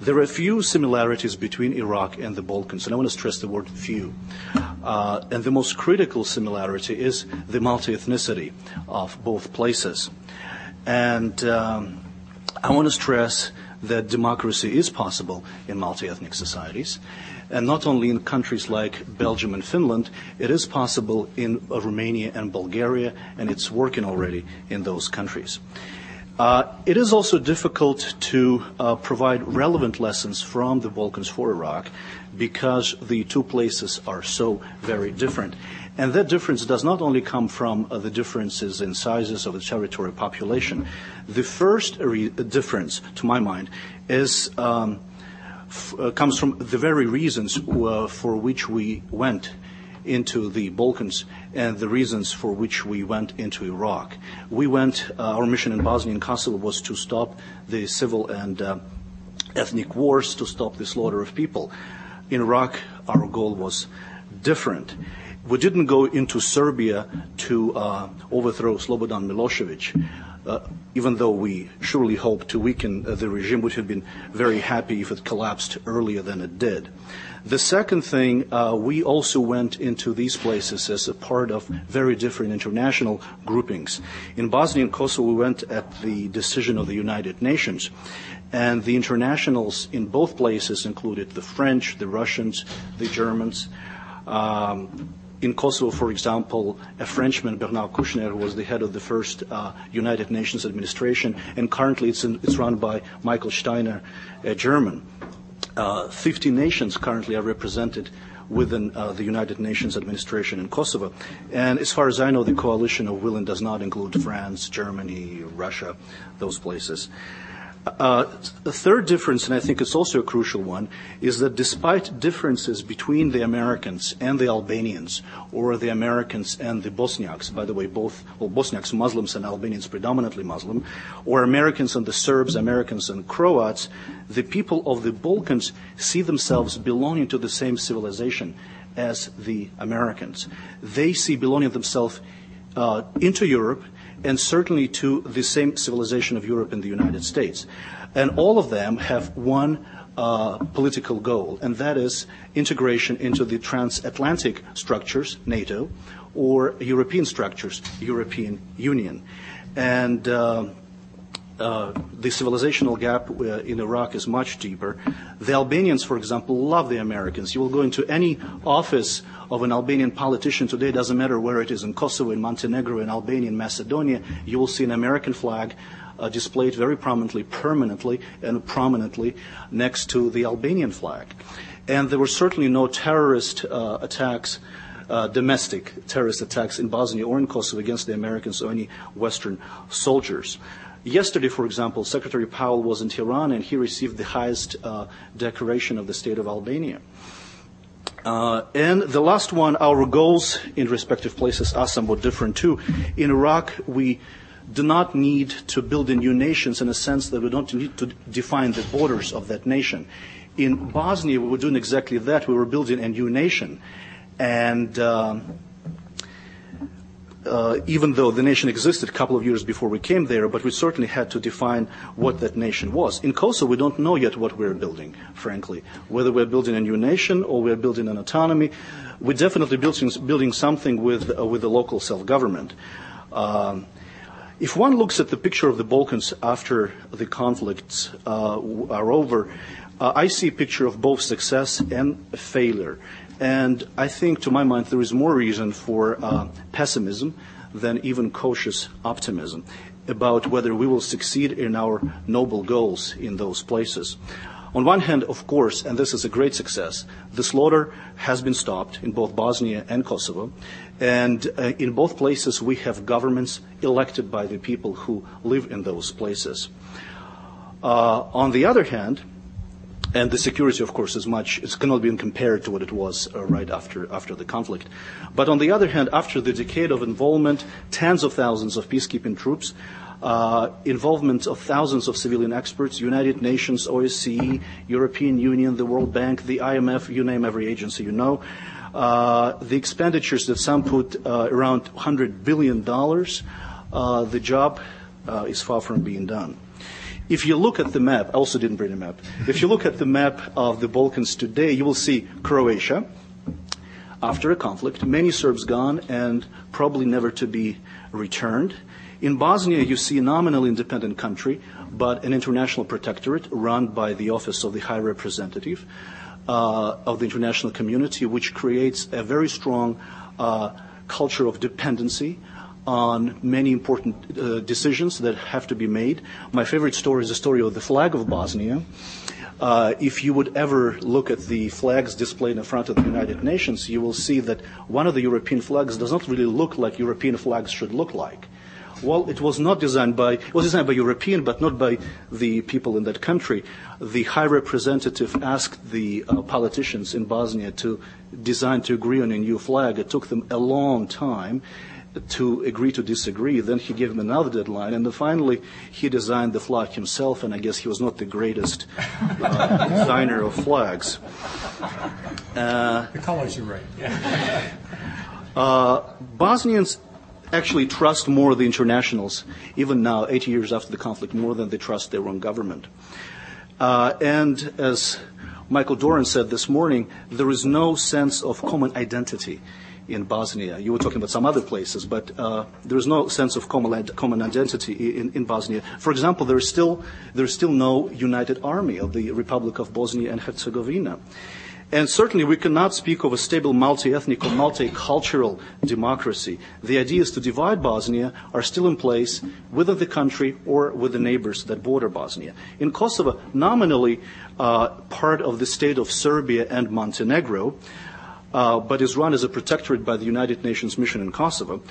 There are a few similarities between Iraq and the Balkans, and I want to stress the word few. Uh, and the most critical similarity is the multi-ethnicity of both places. And um, I want to stress that democracy is possible in multi-ethnic societies. And not only in countries like Belgium and Finland, it is possible in Romania and Bulgaria, and it's working already in those countries. Uh, it is also difficult to uh, provide relevant lessons from the Balkans for Iraq because the two places are so very different. And that difference does not only come from uh, the differences in sizes of the territory population. The first re- difference, to my mind, is um, uh, comes from the very reasons uh, for which we went into the Balkans and the reasons for which we went into Iraq. We went, uh, our mission in Bosnia and Kosovo was to stop the civil and uh, ethnic wars, to stop the slaughter of people. In Iraq, our goal was different. We didn't go into Serbia to uh, overthrow Slobodan Milosevic. Uh, even though we surely hope to weaken uh, the regime, would have been very happy if it collapsed earlier than it did. The second thing, uh, we also went into these places as a part of very different international groupings. In Bosnia and Kosovo, we went at the decision of the United Nations. And the internationals in both places included the French, the Russians, the Germans. Um, in Kosovo, for example, a Frenchman, Bernard Kouchner, was the head of the first uh, United Nations administration, and currently it's, in, it's run by Michael Steiner, a German. Uh, 50 nations currently are represented within uh, the United Nations administration in Kosovo. And as far as I know, the coalition of willing does not include France, Germany, Russia, those places. Uh, the third difference, and I think it's also a crucial one, is that despite differences between the Americans and the Albanians, or the Americans and the Bosniaks, by the way, both, well, Bosniaks Muslims and Albanians predominantly Muslim, or Americans and the Serbs, Americans and Croats, the people of the Balkans see themselves belonging to the same civilization as the Americans. They see belonging themselves uh, into Europe and certainly to the same civilization of Europe and the United States. And all of them have one uh, political goal, and that is integration into the transatlantic structures, NATO, or European structures, European Union. And uh, the civilizational gap uh, in Iraq is much deeper. The Albanians, for example, love the Americans. You will go into any office of an Albanian politician today, doesn't matter where it is, in Kosovo, in Montenegro, in Albania, in Macedonia, you will see an American flag uh, displayed very prominently, permanently, and prominently next to the Albanian flag. And there were certainly no terrorist uh, attacks uh, domestic terrorist attacks in Bosnia or in Kosovo against the Americans or any Western soldiers. Yesterday, for example, Secretary Powell was in Tirana and he received the highest uh, decoration of the state of Albania. Uh, and the last one, our goals in respective places are somewhat different too. In Iraq, we do not need to build a new nations in a sense that we don't need to define the borders of that nation. In Bosnia, we were doing exactly that. We were building a new nation. And um, uh, even though the nation existed a couple of years before we came there, but we certainly had to define what that nation was. In Kosovo, we don't know yet what we're building, frankly. Whether we're building a new nation or we're building an autonomy, we're definitely building, building something with, uh, with the local self-government. Um, if one looks at the picture of the Balkans after the conflicts uh, are over, uh, I see a picture of both success and failure. And I think, to my mind, there is more reason for uh, pessimism than even cautious optimism about whether we will succeed in our noble goals in those places. On one hand, of course, and this is a great success, the slaughter has been stopped in both Bosnia and Kosovo. And uh, in both places, we have governments elected by the people who live in those places. Uh, on the other hand, and the security, of course, is much, it cannot be compared to what it was uh, right after, after the conflict. But on the other hand, after the decade of involvement, tens of thousands of peacekeeping troops, uh, involvement of thousands of civilian experts, United Nations, OSCE, European Union, the World Bank, the IMF, you name every agency you know. Uh, the expenditures that some put uh, around $100 billion, uh, the job uh, is far from being done. If you look at the map, I also didn't bring a map. If you look at the map of the Balkans today, you will see Croatia after a conflict, many Serbs gone and probably never to be returned. In Bosnia, you see a nominal independent country, but an international protectorate run by the Office of the High Representative uh, of the international community, which creates a very strong uh, culture of dependency on many important uh, decisions that have to be made. My favorite story is the story of the flag of Bosnia. Uh, if you would ever look at the flags displayed in front of the United Nations, you will see that one of the European flags does not really look like European flags should look like. Well, it was not designed by, it was designed by European, but not by the people in that country. The High Representative asked the uh, politicians in Bosnia to design, to agree on a new flag. It took them a long time to agree to disagree. Then he gave him another deadline, and then finally he designed the flag himself. And I guess he was not the greatest uh, designer of flags. Uh, the colors right. Yeah. uh, Bosnians actually trust more the internationals, even now, 80 years after the conflict, more than they trust their own government. Uh, and as Michael Doran said this morning, there is no sense of common identity in Bosnia. You were talking about some other places, but uh, there is no sense of common, common identity in, in, Bosnia. For example, there is still there is still no united army of the Republic of Bosnia and Herzegovina. And certainly we cannot speak of a stable multi-ethnic or multicultural democracy. The ideas to divide Bosnia are still in place within the country or with the neighbors that border Bosnia. In Kosovo, nominally uh, part of the state of Serbia and Montenegro, uh, but is run as a protectorate by the United Nations mission in Kosovo.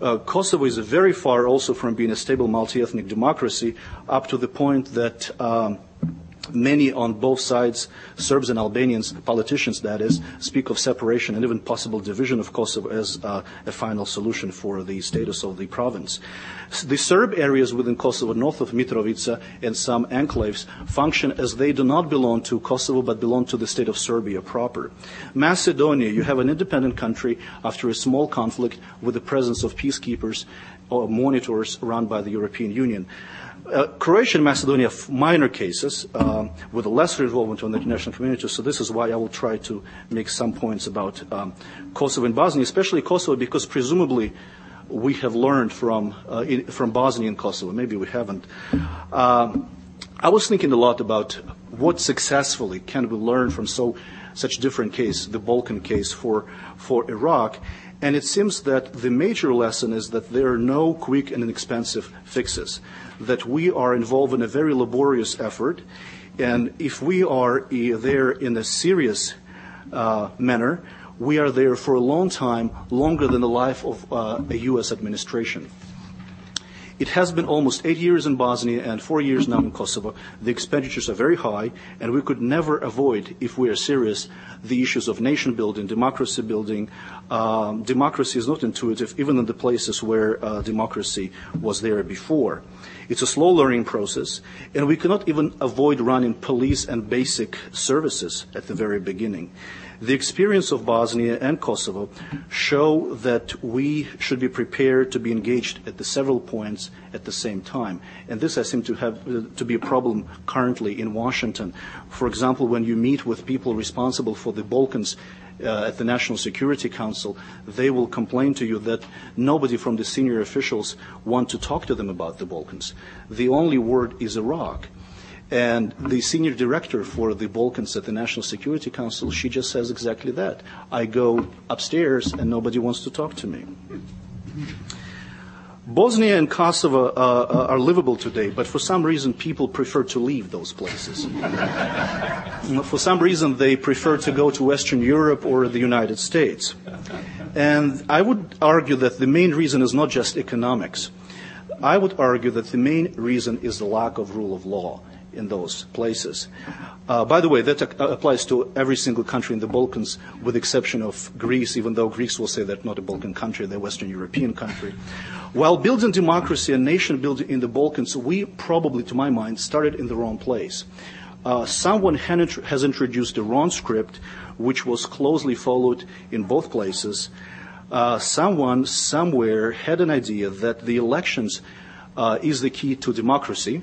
Uh, Kosovo is very far also from being a stable multi-ethnic democracy, up to the point that um, Many on both sides, Serbs and Albanians, politicians that is, speak of separation and even possible division of Kosovo as uh, a final solution for the status of the province. The Serb areas within Kosovo, north of Mitrovica and some enclaves, function as they do not belong to Kosovo but belong to the state of Serbia proper. Macedonia, you have an independent country after a small conflict with the presence of peacekeepers or monitors run by the European Union. Uh, Croatia and Macedonia minor cases um, with a lesser involvement on the international community, so this is why I will try to make some points about um, Kosovo and Bosnia, especially Kosovo, because presumably we have learned from, uh, in, from Bosnia and Kosovo. Maybe we haven't. Um, I was thinking a lot about what successfully can we learn from so such different case, the Balkan case for, for Iraq, and it seems that the major lesson is that there are no quick and inexpensive fixes that we are involved in a very laborious effort. And if we are there in a serious uh, manner, we are there for a long time, longer than the life of uh, a U.S. administration. It has been almost eight years in Bosnia and four years now in Kosovo. The expenditures are very high, and we could never avoid, if we are serious, the issues of nation building, democracy building. Um, democracy is not intuitive, even in the places where uh, democracy was there before. It's a slow learning process, and we cannot even avoid running police and basic services at the very beginning. The experience of Bosnia and Kosovo show that we should be prepared to be engaged at the several points at the same time. And this I seem to have to be a problem currently in Washington. For example, when you meet with people responsible for the Balkans, Uh, at the National Security Council, they will complain to you that nobody from the senior officials want to talk to them about the Balkans. The only word is Iraq. And the senior director for the Balkans at the National Security Council, she just says exactly that. I go upstairs and nobody wants to talk to me. Bosnia and Kosovo uh, uh, are livable today, but for some reason people prefer to leave those places. for some reason they prefer to go to Western Europe or the United States. And I would argue that the main reason is not just economics. I would argue that the main reason is the lack of rule of law in those places. Uh, by the way, that uh, applies to every single country in the Balkans, with the exception of Greece, even though Greece will say they're not a Balkan country, they're a Western European country. While building democracy and nation building in the Balkans, we probably, to my mind, started in the wrong place. Uh, someone has introduced the wrong script, which was closely followed in both places. Uh, someone somewhere had an idea that the elections uh, is the key to democracy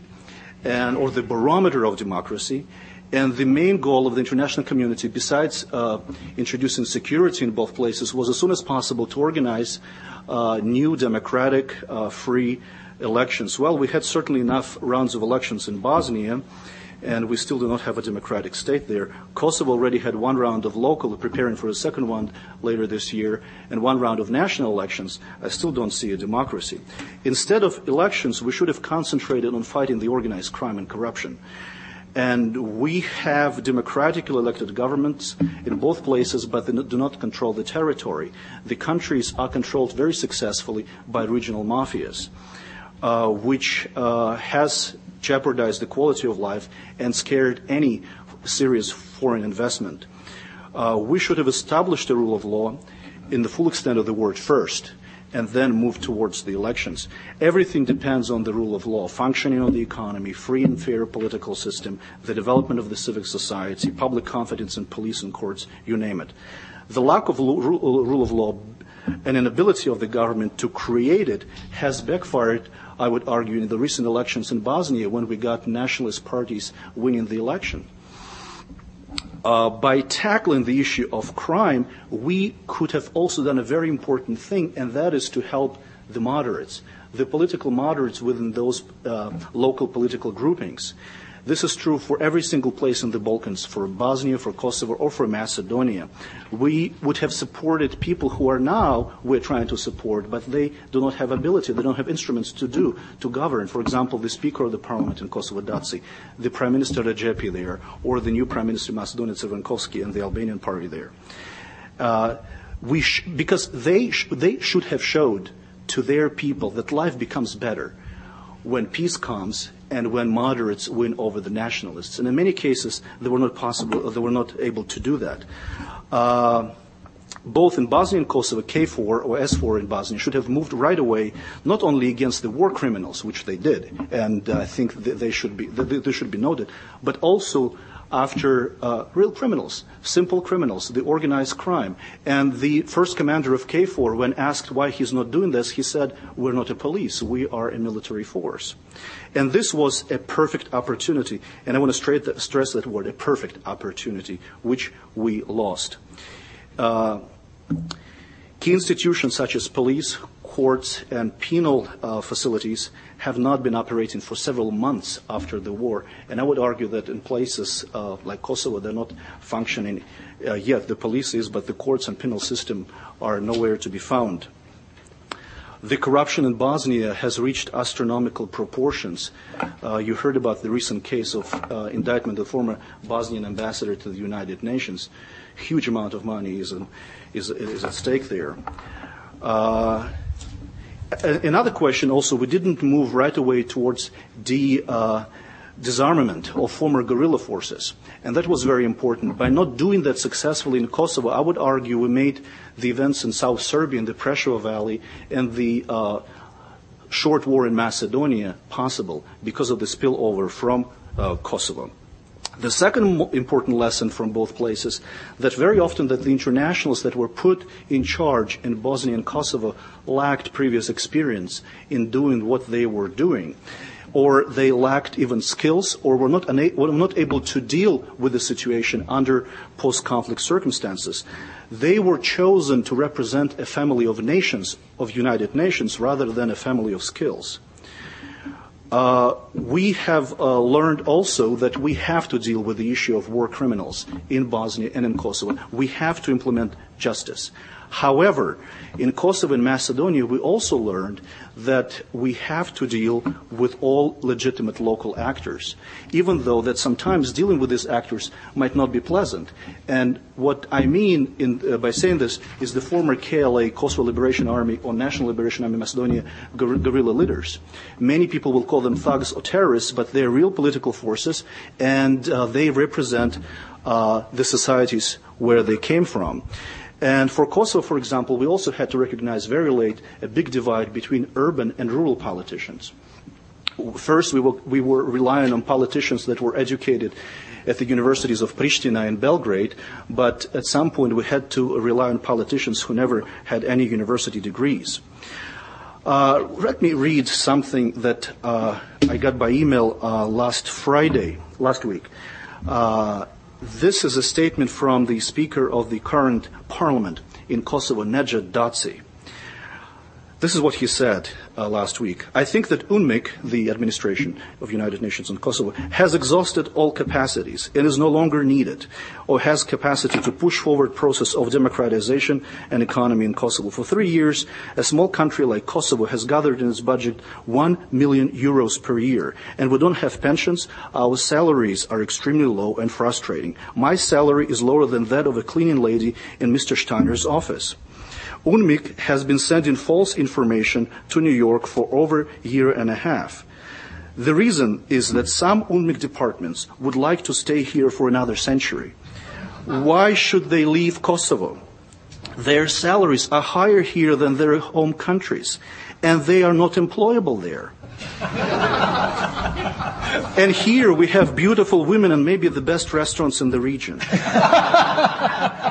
and, or the barometer of democracy. And the main goal of the international community, besides uh, introducing security in both places, was as soon as possible to organize uh, new democratic, uh, free elections. Well, we had certainly enough rounds of elections in Bosnia, and we still do not have a democratic state there. Kosovo already had one round of local, preparing for a second one later this year, and one round of national elections. I still don't see a democracy. Instead of elections, we should have concentrated on fighting the organized crime and corruption. And we have democratically elected governments in both places, but they do not control the territory. The countries are controlled very successfully by regional mafias, uh, which uh, has jeopardized the quality of life and scared any serious foreign investment. Uh, we should have established the rule of law in the full extent of the word first and then move towards the elections. Everything depends on the rule of law, functioning of the economy, free and fair political system, the development of the civic society, public confidence in police and courts, you name it. The lack of rule of law and inability of the government to create it has backfired, I would argue, in the recent elections in Bosnia when we got nationalist parties winning the election. Uh, by tackling the issue of crime, we could have also done a very important thing, and that is to help the moderates, the political moderates within those uh, local political groupings. This is true for every single place in the Balkans, for Bosnia, for Kosovo, or for Macedonia. We would have supported people who are now we're trying to support, but they do not have ability, they don't have instruments to do, to govern. For example, the Speaker of the Parliament in Kosovo, Daci, the Prime Minister Rexhepi there, or the new Prime Minister Macedonia Crvenkovski and the Albanian party there. Uh, we sh- because they, sh- they should have showed to their people that life becomes better when peace comes and when moderates win over the nationalists. And in many cases, they were not possible, they were not able to do that. Uh, both in Bosnia and Kosovo, KFOR or SFOR in Bosnia should have moved right away, not only against the war criminals, which they did, and I think they should be, they should be noted, but also after uh, real criminals, simple criminals, the organized crime. And the first commander of KFOR, when asked why he's not doing this, he said, We're not a police, we are a military force. And this was a perfect opportunity, and I want to stress that word, a perfect opportunity, which we lost. Uh, key institutions such as police, courts, and penal uh, facilities have not been operating for several months after the war. And I would argue that in places uh, like Kosovo, they're not functioning uh, yet. The police is, but the courts and penal system are nowhere to be found. The corruption in Bosnia has reached astronomical proportions. Uh, you heard about the recent case of uh, indictment of former Bosnian ambassador to the United Nations. Huge amount of money is, is, is at stake there. Uh, another question also, we didn't move right away towards de, disarmament of former guerrilla forces. And that was very important. By not doing that successfully in Kosovo, I would argue we made the events in South Serbia, in the Preševo Valley, and the uh, short war in Macedonia possible because of the spillover from uh, Kosovo. The second important lesson from both places that very often that the internationals that were put in charge in Bosnia and Kosovo lacked previous experience in doing what they were doing or they lacked even skills or were not, were not able to deal with the situation under post-conflict circumstances. They were chosen to represent a family of nations, of United Nations, rather than a family of skills. Uh, we have uh, learned also that we have to deal with the issue of war criminals in Bosnia and in Kosovo. We have to implement justice. However, in Kosovo and Macedonia, we also learned that we have to deal with all legitimate local actors, even though that sometimes dealing with these actors might not be pleasant. And what I mean in, uh, by saying this is the former KLA, Kosovo Liberation Army, or National Liberation Army Macedonia guerrilla leaders. Many people will call them thugs or terrorists, but they're real political forces, and uh, they represent uh, the societies where they came from. And for Kosovo, for example, we also had to recognize very late a big divide between urban and rural politicians. First, we were, we were relying on politicians that were educated at the universities of Pristina and Belgrade, but at some point we had to rely on politicians who never had any university degrees. Uh, let me read something that uh, I got by email uh, last Friday, last week. This is a statement from the Speaker of the current Parliament in Kosovo, Nexhat Daci. This is what he said uh, last week. I think that UNMIK, the administration of United Nations in Kosovo, has exhausted all capacities and is no longer needed or has capacity to push forward process of democratization and economy in Kosovo. For three years, a small country like Kosovo has gathered in its budget one million euros per year. And we don't have pensions. Our salaries are extremely low and frustrating. My salary is lower than that of a cleaning lady in Mr. Steiner's office. UNMIK has been sending false information to New York for over a year and a half. The reason is that some UNMIK departments would like to stay here for another century. Why should they leave Kosovo? Their salaries are higher here than their home countries, and they are not employable there. and here we have beautiful women and maybe the best restaurants in the region.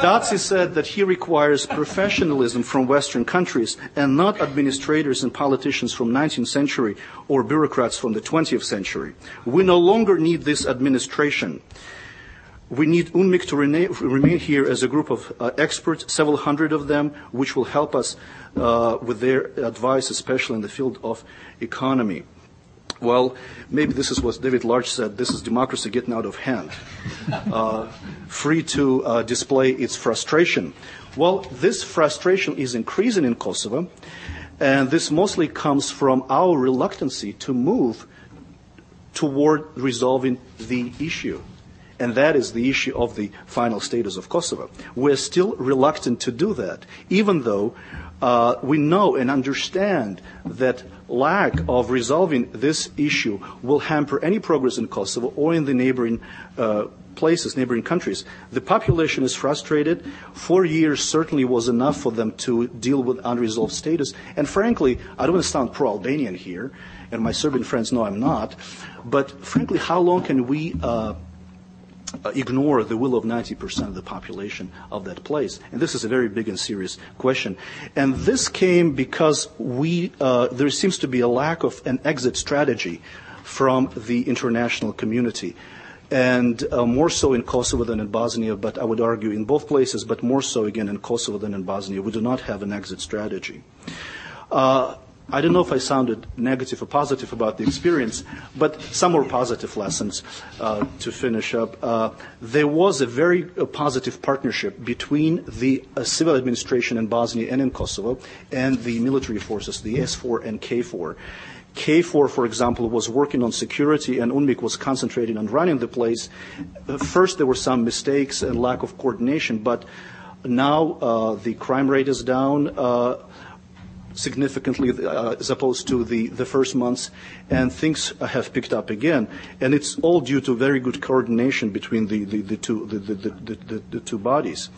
Daci said that he requires professionalism from Western countries and not administrators and politicians from 19th century or bureaucrats from the 20th century. We no longer need this administration. We need UNMIK to remain here as a group of uh, experts, several hundred of them, which will help us uh, with their advice, especially in the field of economy. Well, maybe this is what David Large said this is democracy getting out of hand, uh, free to uh, display its frustration. Well, this frustration is increasing in Kosovo, and this mostly comes from our reluctancy to move toward resolving the issue. and that is the issue of the final status of Kosovo. We're still reluctant to do that, even though uh, we know and understand that lack of resolving this issue will hamper any progress in Kosovo or in the neighboring uh, places, neighboring countries. The population is frustrated. Four years certainly was enough for them to deal with unresolved status. And frankly, I don't want to sound pro-Albanian here, and my Serbian friends know I'm not, but frankly, how long can we uh, ignore the will of 90% of the population of that place? And this is a very big and serious question. And this came because we, uh, there seems to be a lack of an exit strategy from the international community. And uh, more so in Kosovo than in Bosnia, but I would argue in both places, but more so again in Kosovo than in Bosnia. We do not have an exit strategy. Uh, I don't know if I sounded negative or positive about the experience, but some more positive lessons uh, to finish up. Uh, there was a very uh, positive partnership between the uh, civil administration in Bosnia and in Kosovo and the military forces, the SFOR and KFOR. KFOR, for example, was working on security and UNMIK was concentrating on running the place. Uh, first, there were some mistakes and lack of coordination, but now uh, the crime rate is down significantly uh, as opposed to the, the first months, and things have picked up again. And it's all due to very good coordination between the, the, the two, the, the, the, two bodies.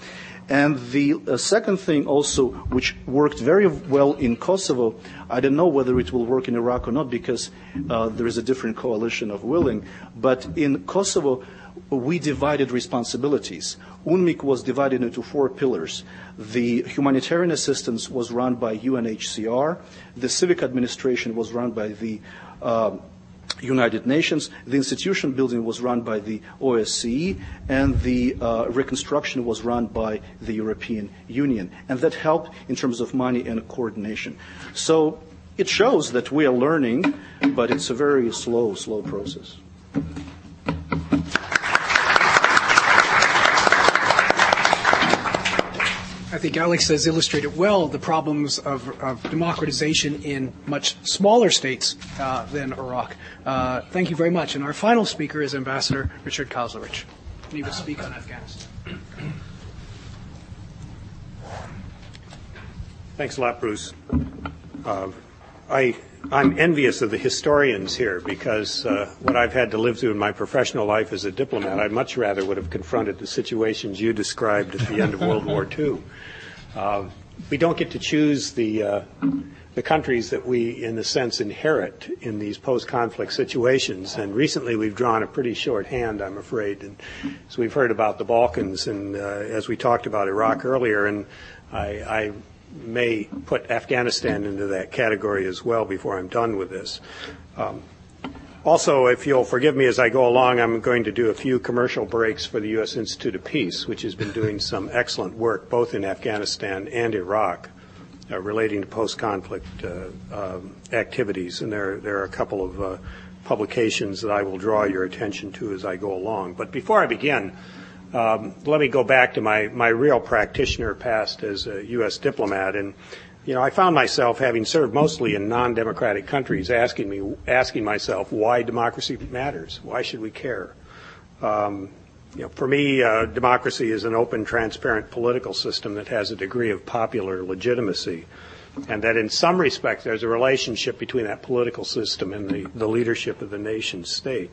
And the uh, second thing also, which worked very well in Kosovo, I don't know whether it will work in Iraq or not because uh, there is a different coalition of willing, but in Kosovo, we divided responsibilities. UNMIK was divided into four pillars. The humanitarian assistance was run by UNHCR. The civic administration was run by the uh, United Nations. The institution building was run by the OSCE, and the uh, reconstruction was run by the European Union. And that helped in terms of money and coordination. So it shows that we are learning, but it's a very slow, slow process. Think Alex has illustrated well the problems of, of democratization in much smaller states uh, than Iraq. Uh, thank you very much. And our final speaker is Ambassador Richard Kauzlarich. He will speak on Afghanistan. Thanks a lot, Bruce. Uh, I, I'm envious of the historians here because uh, what I've had to live through in my professional life as a diplomat, I much rather would have confronted the situations you described at the end of World War II. Uh, we don't get to choose the uh, the countries that we, in a sense, inherit in these post-conflict situations. And recently, we've drawn a pretty short hand, I'm afraid. And so we've heard about the Balkans, and uh, as we talked about Iraq earlier, and I, I may put Afghanistan into that category as well before I'm done with this. Um, also, if you'll forgive me as I go along, I'm going to do a few commercial breaks for the U.S. Institute of Peace, which has been doing some excellent work both in Afghanistan and Iraq uh, relating to post-conflict uh, um, activities. And there, there are a couple of uh, publications that I will draw your attention to as I go along. But before I begin, um, let me go back to my, my real practitioner past as a U.S. diplomat. And you know, I found myself having served mostly in non-democratic countries, asking me, asking myself why democracy matters. Why should we care? Um, you know, for me, uh, democracy is an open, transparent political system that has a degree of popular legitimacy, and that in some respect there's a relationship between that political system and the, the leadership of the nation state.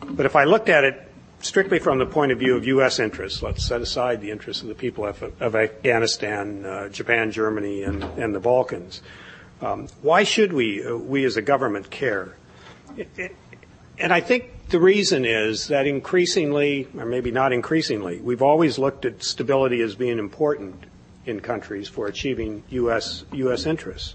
But if I looked at it strictly from the point of view of U.S. interests, let's set aside the interests of the people of, of Afghanistan, uh, Japan, Germany, and, and the Balkans. Um, why should we, uh, we as a government, care? It, it, and I think the reason is that increasingly, or maybe not increasingly, we've always looked at stability as being important in countries for achieving U.S. U.S. interests.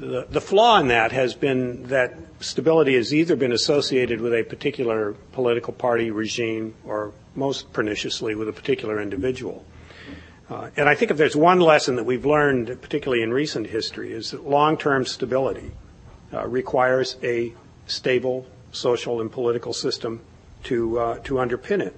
The, the flaw in that has been that stability has either been associated with a particular political party regime or most perniciously with a particular individual. Uh, and I think if there's one lesson that we've learned, particularly in recent history, is that long-term stability uh, requires a stable social and political system to uh, to underpin it.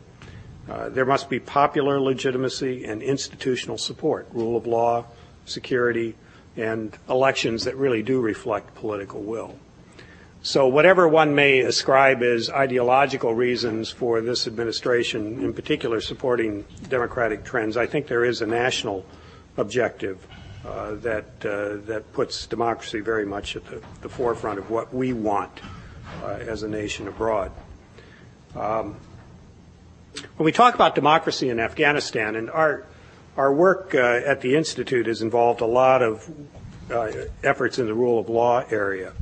Uh, there must be popular legitimacy and institutional support, rule of law, security, and elections that really do reflect political will. So, whatever one may ascribe as ideological reasons for this administration, in particular supporting democratic trends, I think there is a national objective uh, that uh, that puts democracy very much at the, the forefront of what we want uh, as a nation abroad. Um, when we talk about democracy in Afghanistan, and our our work uh, at the institute has involved a lot of uh, efforts in the rule of law area.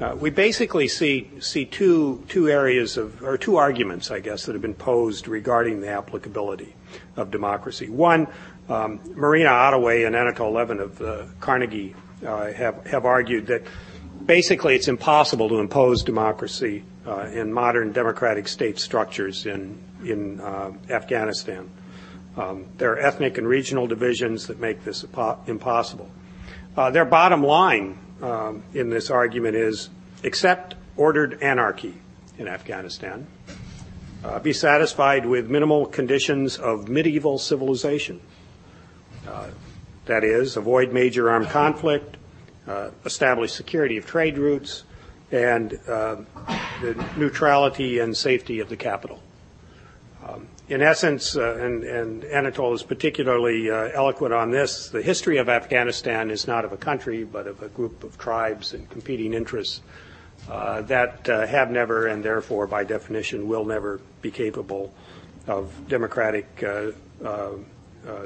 Uh, we basically see see two two areas of or two arguments, I guess, that have been posed regarding the applicability of democracy. One, um, Marina Ottaway and Anatol Lieven of uh, Carnegie uh, have have argued that basically it's impossible to impose democracy uh, in modern democratic state structures in in uh, Afghanistan. Um, there are ethnic and regional divisions that make this impossible. Uh, their bottom line um, in this argument is accept ordered anarchy in Afghanistan, uh, be satisfied with minimal conditions of medieval civilization. Uh, that is, avoid major armed conflict, establish security of trade routes, and the neutrality and safety of the capital. In essence, uh, and, and, Anatol is particularly uh, eloquent on this, the history of Afghanistan is not of a country, but of a group of tribes and competing interests uh, that uh, have never, and therefore, by definition, will never be capable of democratic uh, uh,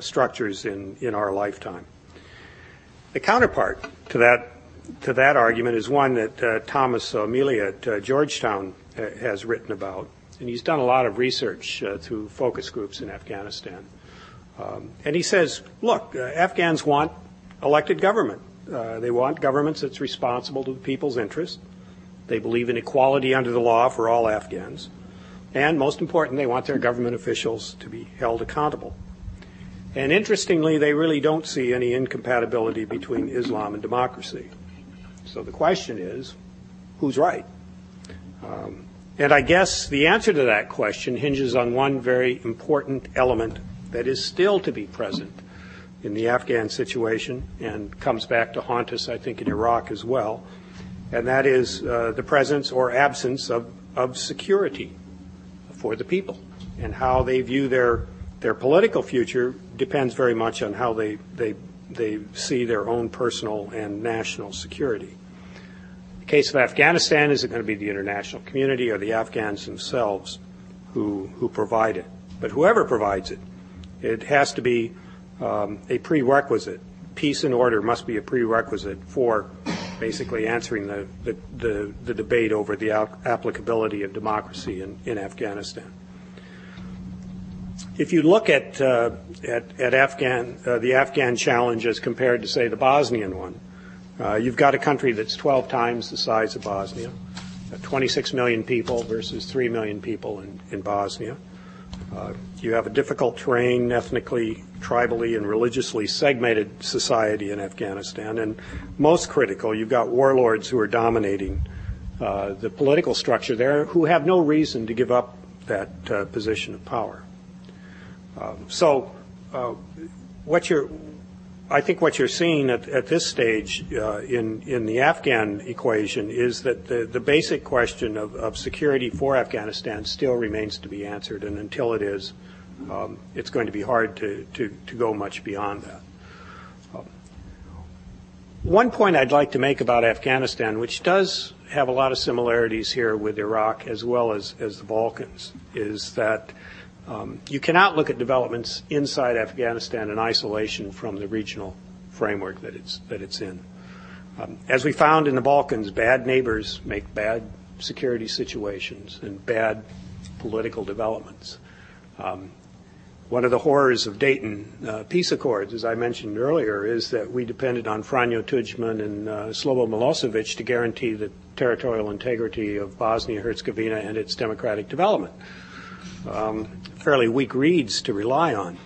structures in, in our lifetime. The counterpart to that to that argument is one that Thomas Melia at Georgetown has written about and he's done a lot of research uh, through focus groups in Afghanistan. Um, and he says, look, uh, Afghans want elected government. Uh, they want governments that's responsible to the people's interest. They believe in equality under the law for all Afghans. And most important, they want their government officials to be held accountable. And interestingly, they really don't see any incompatibility between Islam and democracy. So the question is, who's right? Um, and I guess the answer to that question hinges on one very important element that is still to be present in the Afghan situation and comes back to haunt us, I think, in Iraq as well, and that is uh, the presence or absence of, of security for the people. And how they view their, their political future depends very much on how they, they, they see their own personal and national security the case of Afghanistan, is it going to be the international community or the Afghans themselves who, who provide it? But whoever provides it, it has to be um, a prerequisite. Peace and order must be a prerequisite for basically answering the, the, the, the debate over the applicability of democracy in, in Afghanistan. If you look at, uh, at, at Afghan, uh, the Afghan challenge as compared to, say, the Bosnian one, uh, you've got a country that's 12 times the size of Bosnia, uh, 26 million people versus 3 million people in, in Bosnia. Uh, you have a difficult terrain, ethnically, tribally, and religiously segmented society in Afghanistan. And most critical, you've got warlords who are dominating uh, the political structure there who have no reason to give up that uh, position of power. Um, so, uh, what you're I think what you're seeing at, at this stage uh, in, in the Afghan equation is that the, the basic question of, of security for Afghanistan still remains to be answered, and until it is, um, it's going to be hard to, to, to go much beyond that. Um, one point I'd like to make about Afghanistan, which does have a lot of similarities here with Iraq as well as, as the Balkans, is that um, you cannot look at developments inside Afghanistan in isolation from the regional framework that it's, that it's in. Um, as we found in the Balkans, bad neighbors make bad security situations and bad political developments. Um, one of the horrors of Dayton uh, peace accords, as I mentioned earlier, is that we depended on Franjo Tudjman and uh, Slobo Milosevic to guarantee the territorial integrity of Bosnia Herzegovina and its democratic development um, fairly weak reeds to rely on.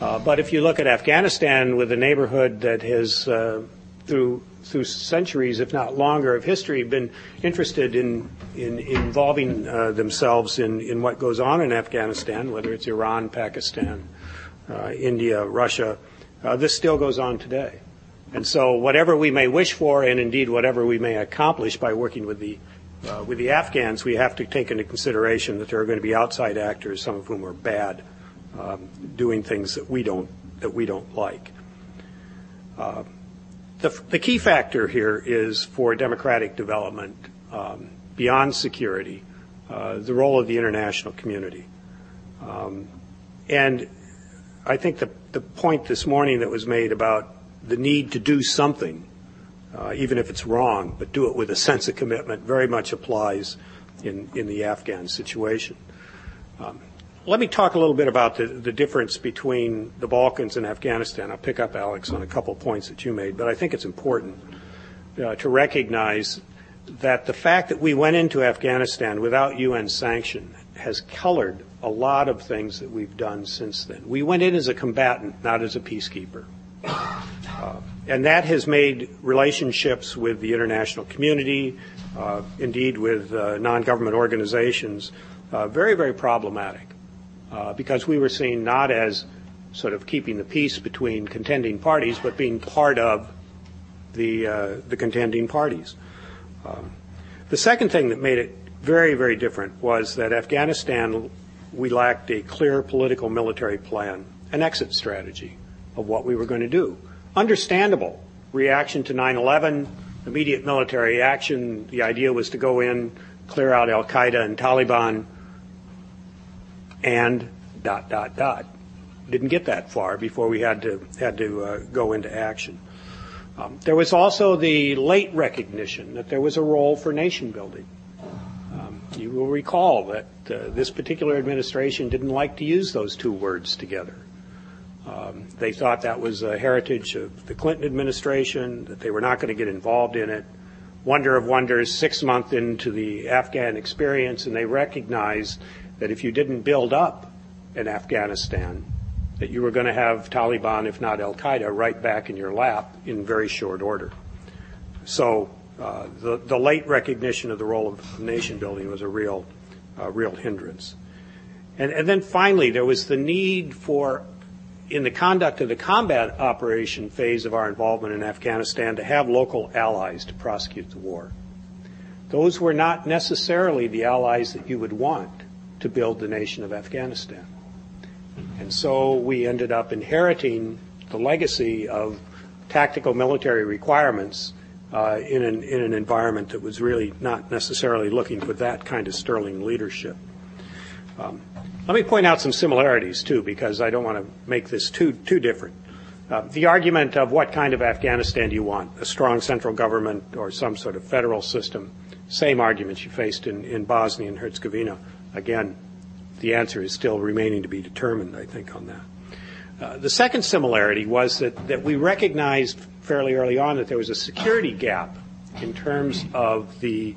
Uh, but if you look at Afghanistan with a neighborhood that has, uh, through through centuries, if not longer, of history, been interested in in involving uh, themselves in in what goes on in Afghanistan, whether it's Iran, Pakistan, uh, India, Russia, uh, this still goes on today. And so, whatever we may wish for, and indeed whatever we may accomplish by working with the Uh, with the Afghans, we have to take into consideration that there are going to be outside actors, some of whom are bad, um, doing things that we don't that we don't like. Uh, the, the, key factor here is for democratic development um, beyond security, uh, the role of the international community. Um, and I think the, the point this morning that was made about the need to do something, even if it's wrong, but do it with a sense of commitment, very much applies in, in the Afghan situation. Um, let me talk a little bit about the, the, difference between the Balkans and Afghanistan. I'll pick up, Alex, on a couple points that you made, but I think it's important uh, to recognize that the fact that we went into Afghanistan without UN sanction has colored a lot of things that we've done since then. We went in as a combatant, not as a peacekeeper. And that has made relationships with the international community, uh, indeed with uh, non-government organizations, uh, very, very problematic uh, because we were seen not as sort of keeping the peace between contending parties, but being part of the, uh, the contending parties. Um, the second thing that made it very, very different was that Afghanistan, we lacked a clear political military plan, an exit strategy of what we were going to do. Understandable reaction to 9 11, immediate military action. The idea was to go in, clear out Al Qaeda and Taliban, and dot, dot, dot. Didn't get that far before we had to, had to uh, go into action. Um, there was also the late recognition that there was a role for nation building. Um, you will recall that uh, this particular administration didn't like to use those two words together. Um, they thought that was a heritage of the Clinton administration, that they were not going to get involved in it. Wonder of wonders, six months into the Afghan experience, and they recognized that if you didn't build up in Afghanistan, that you were going to have Taliban, if not Al Qaeda, right back in your lap in very short order. So uh, the, the late recognition of the role of nation building was a real, uh, real hindrance. And, and then finally, there was the need for, in the conduct of the combat operation phase of our involvement in Afghanistan, to have local allies to prosecute the war. Those were not necessarily the allies that you would want to build the nation of Afghanistan. And so we ended up inheriting the legacy of tactical military requirements uh, in, an, in an environment that was really not necessarily looking for that kind of sterling leadership. Um, let me point out some similarities too, because I don't want to make this too too different. Uh, the argument of what kind of Afghanistan do you want? A strong central government or some sort of federal system? Same arguments you faced in, in Bosnia and Herzegovina. Again, the answer is still remaining to be determined, I think, on that. Uh, the second similarity was that, that we recognized fairly early on that there was a security gap in terms of the,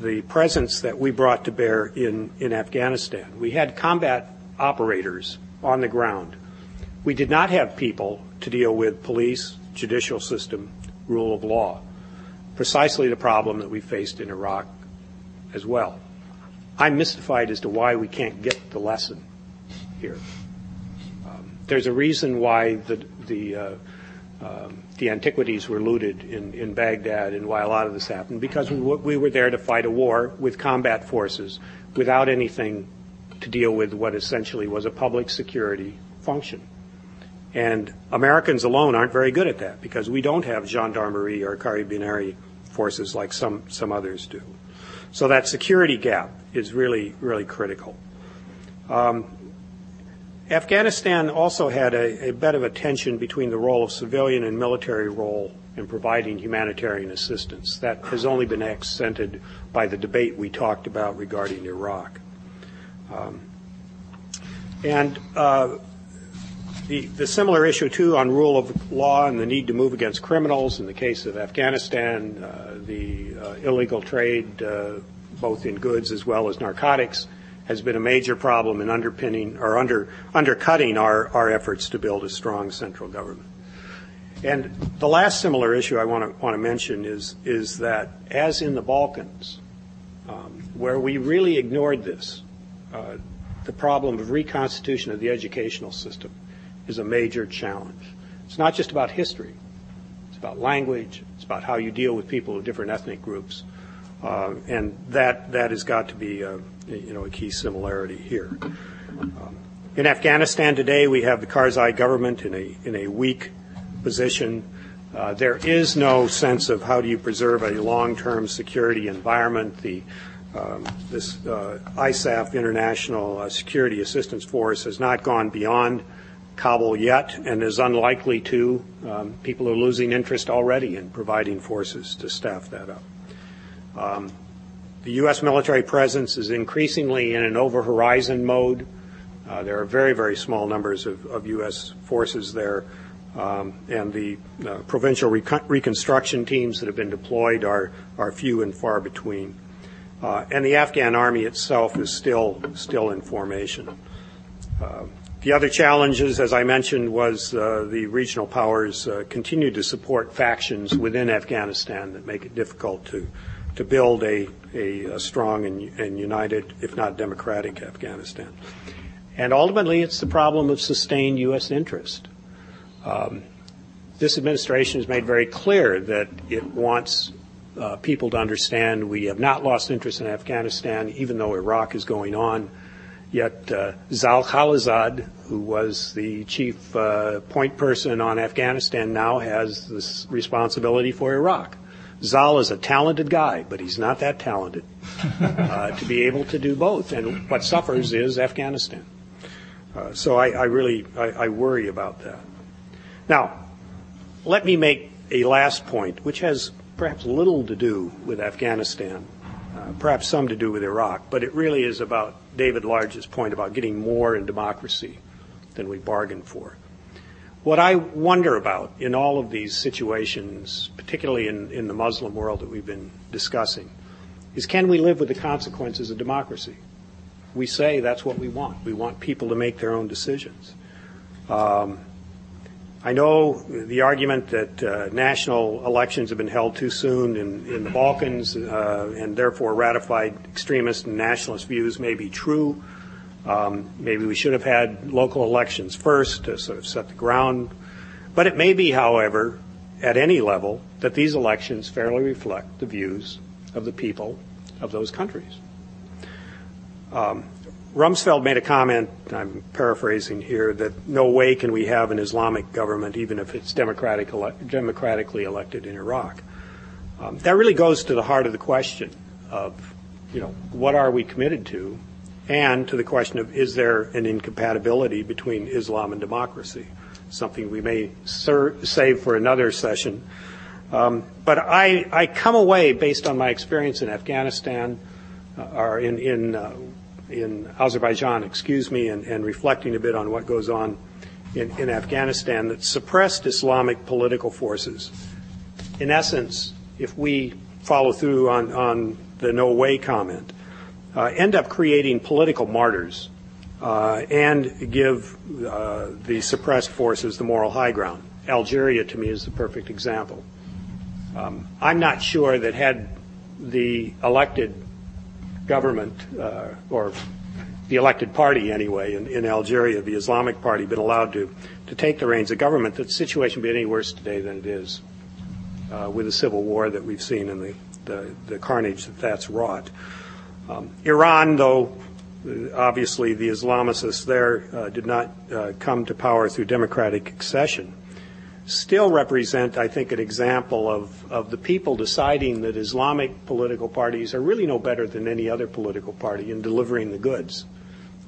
the presence that we brought to bear in, in Afghanistan. We had combat operators on the ground. We did not have people to deal with police, judicial system, rule of law. Precisely the problem that we faced in Iraq as well. I'm mystified as to why we can't get the lesson here. Um, there's a reason why the the uh, um, the antiquities were looted in, in Baghdad and why a lot of this happened because we, we were there to fight a war with combat forces without anything to deal with what essentially was a public security function. And Americans alone aren't very good at that because we don't have gendarmerie or carabinieri forces like some, some others do. So that security gap is really, really critical. Um, Afghanistan also had a, a, bit of a tension between the role of civilian and military role in providing humanitarian assistance. That has only been accented by the debate we talked about regarding Iraq. Um, and uh, the, the, similar issue, too, on rule of law and the need to move against criminals in the case of Afghanistan, uh, the uh, illegal trade uh, both in goods as well as narcotics, has been a major problem in underpinning or under, undercutting our, our efforts to build a strong central government. And the last similar issue I want to, want to mention is, is that, as in the Balkans, um, where we really ignored this, uh, the problem of reconstitution of the educational system is a major challenge. It's not just about history. It's about language. It's about how you deal with people of different ethnic groups. Uh, and that, that has got to be a, you know, a key similarity here. Um, in Afghanistan today, we have the Karzai government in a, in a weak position. Uh, there is no sense of how do you preserve a long-term security environment. The, um, this uh, ISAF, International uh, Security Assistance Force, has not gone beyond Kabul yet and is unlikely to. Um, people are losing interest already in providing forces to staff that up. Um, the U.S. military presence is increasingly in an over horizon mode. Uh, there are very, very small numbers of, of U.S. forces there. Um, and the uh, provincial reconstruction teams that have been deployed are, are few and far between. Uh, and the Afghan army itself is still, still in formation. Uh, the other challenges, as I mentioned, was uh, the regional powers uh, continue to support factions within Afghanistan that make it difficult to to build a, a, a strong and, and, united, if not democratic, Afghanistan. And ultimately, it's the problem of sustained U.S. interest. Um, this administration has made very clear that it wants uh, people to understand we have not lost interest in Afghanistan, even though Iraq is going on. Yet uh, Zal Khalilzad, who was the chief uh, point person on Afghanistan, now has this responsibility for Iraq. Zal is a talented guy, but he's not that talented uh, to be able to do both. And what suffers is Afghanistan. Uh, so I, I really I, I, worry about that. Now, let me make a last point, which has perhaps little to do with Afghanistan, uh, perhaps some to do with Iraq, but it really is about David Large's point about getting more in democracy than we bargained for. What I wonder about in all of these situations, particularly in, in the Muslim world that we've been discussing, is can we live with the consequences of democracy? We say that's what we want. We want people to make their own decisions. Um, I know the argument that uh, national elections have been held too soon in, in the Balkans uh, and therefore ratified extremist and nationalist views may be true. Um, maybe we should have had local elections first to sort of set the ground. But it may be, however, at any level, that these elections fairly reflect the views of the people of those countries. Um, Rumsfeld made a comment, I'm paraphrasing here, that no way can we have an Islamic government even if it's democratic ele- democratically elected in Iraq. Um, that really goes to the heart of the question of, you know, what are we committed to and to the question of is there an incompatibility between Islam and democracy, something we may ser- save for another session. Um, but I, I, come away, based on my experience in Afghanistan, uh, or in, in, uh, in, Azerbaijan, excuse me, and, and, reflecting a bit on what goes on in, in Afghanistan, that suppressed Islamic political forces, in essence, if we follow through on, on the no way comment, end up creating political martyrs uh, and give uh, the suppressed forces the moral high ground. Algeria, to me, is the perfect example. Um, I'm not sure that had the elected government uh, or the elected party anyway in, in, Algeria, the Islamic Party, been allowed to, to take the reins of government, that the situation would be any worse today than it is uh, with the civil war that we've seen and the, the, the carnage that that's wrought. Um, Iran, though obviously the Islamicists there uh, did not uh, come to power through democratic accession, still represent, I think, an example of, of the people deciding that Islamic political parties are really no better than any other political party in delivering the goods.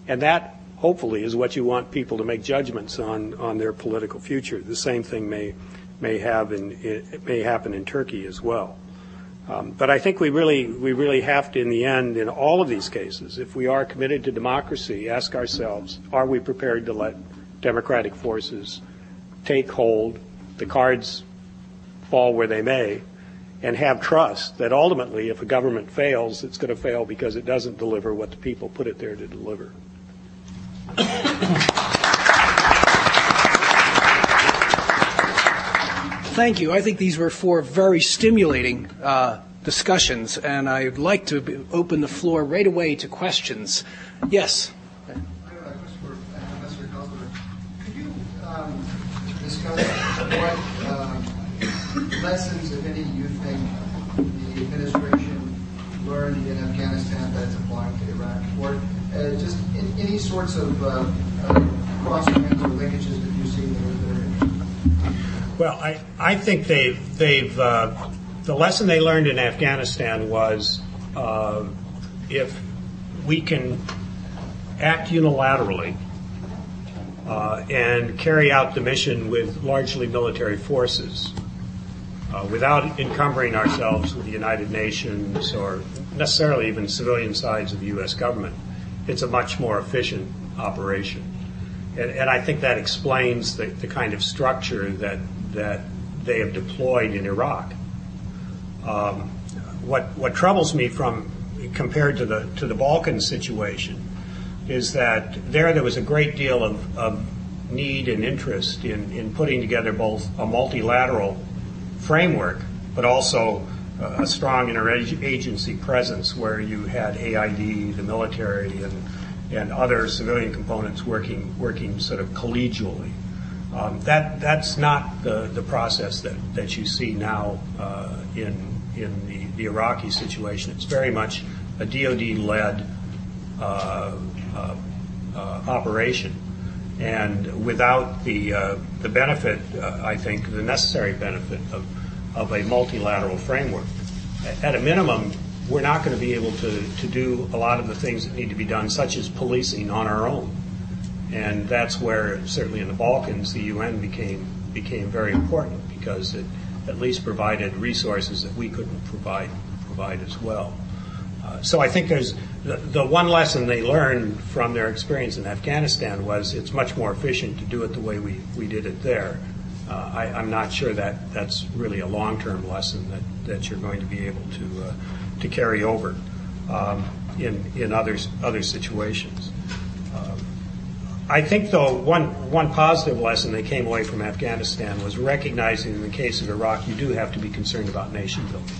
And that, hopefully, is what you want people to make judgments on, on their political future. The same thing may, may, have in, may happen in Turkey as well. Um, but I think we really, we really have to, in the end, in all of these cases, if we are committed to democracy, ask ourselves, are we prepared to let democratic forces take hold, the cards fall where they may, and have trust that ultimately, if a government fails, it's going to fail because it doesn't deliver what the people put it there to deliver. Thank you. I think these were four very stimulating uh, discussions, and I'd like to be, open the floor right away to questions. Yes. Could you um, discuss what um, lessons, if any, you think the administration learned in Afghanistan that's applying to Iraq, or uh, just in, any sorts of uh, uh, cross-links or linkages that you see that are, that are interesting? Well, I, I think they've, they've uh, the lesson they learned in Afghanistan was uh, if we can act unilaterally uh, and carry out the mission with largely military forces uh, without encumbering ourselves with the United Nations or necessarily even civilian sides of the U.S. government, it's a much more efficient operation. And, and I think that explains the, the kind of structure that, that they have deployed in Iraq. Um, what, what troubles me from compared to the, to the Balkan situation is that there there was a great deal of, of need and interest in, in putting together both a multilateral framework, but also a strong interagency presence where you had AID, the military, and, and other civilian components working, working sort of collegially. Um, that, that's not the, the process that, that you see now uh, in, in the, the Iraqi situation. It's very much a DoD led uh, uh, operation. And without the, uh, the benefit, I think, the necessary benefit of, of a multilateral framework, at a minimum, we're not going to be able to, to do a lot of the things that need to be done, such as policing on our own. And that's where, certainly in the Balkans, the UN became, became very important because it at least provided resources that we couldn't provide, provide as well. Uh, so I think there's the, the one lesson they learned from their experience in Afghanistan was it's much more efficient to do it the way we, we did it there. Uh, I, I'm not sure that that's really a long-term lesson that, that you're going to be able to uh, to carry over um, in in other other situations. Um, I think, though, one one positive lesson they came away from Afghanistan was recognizing in the case of Iraq, you do have to be concerned about nation building.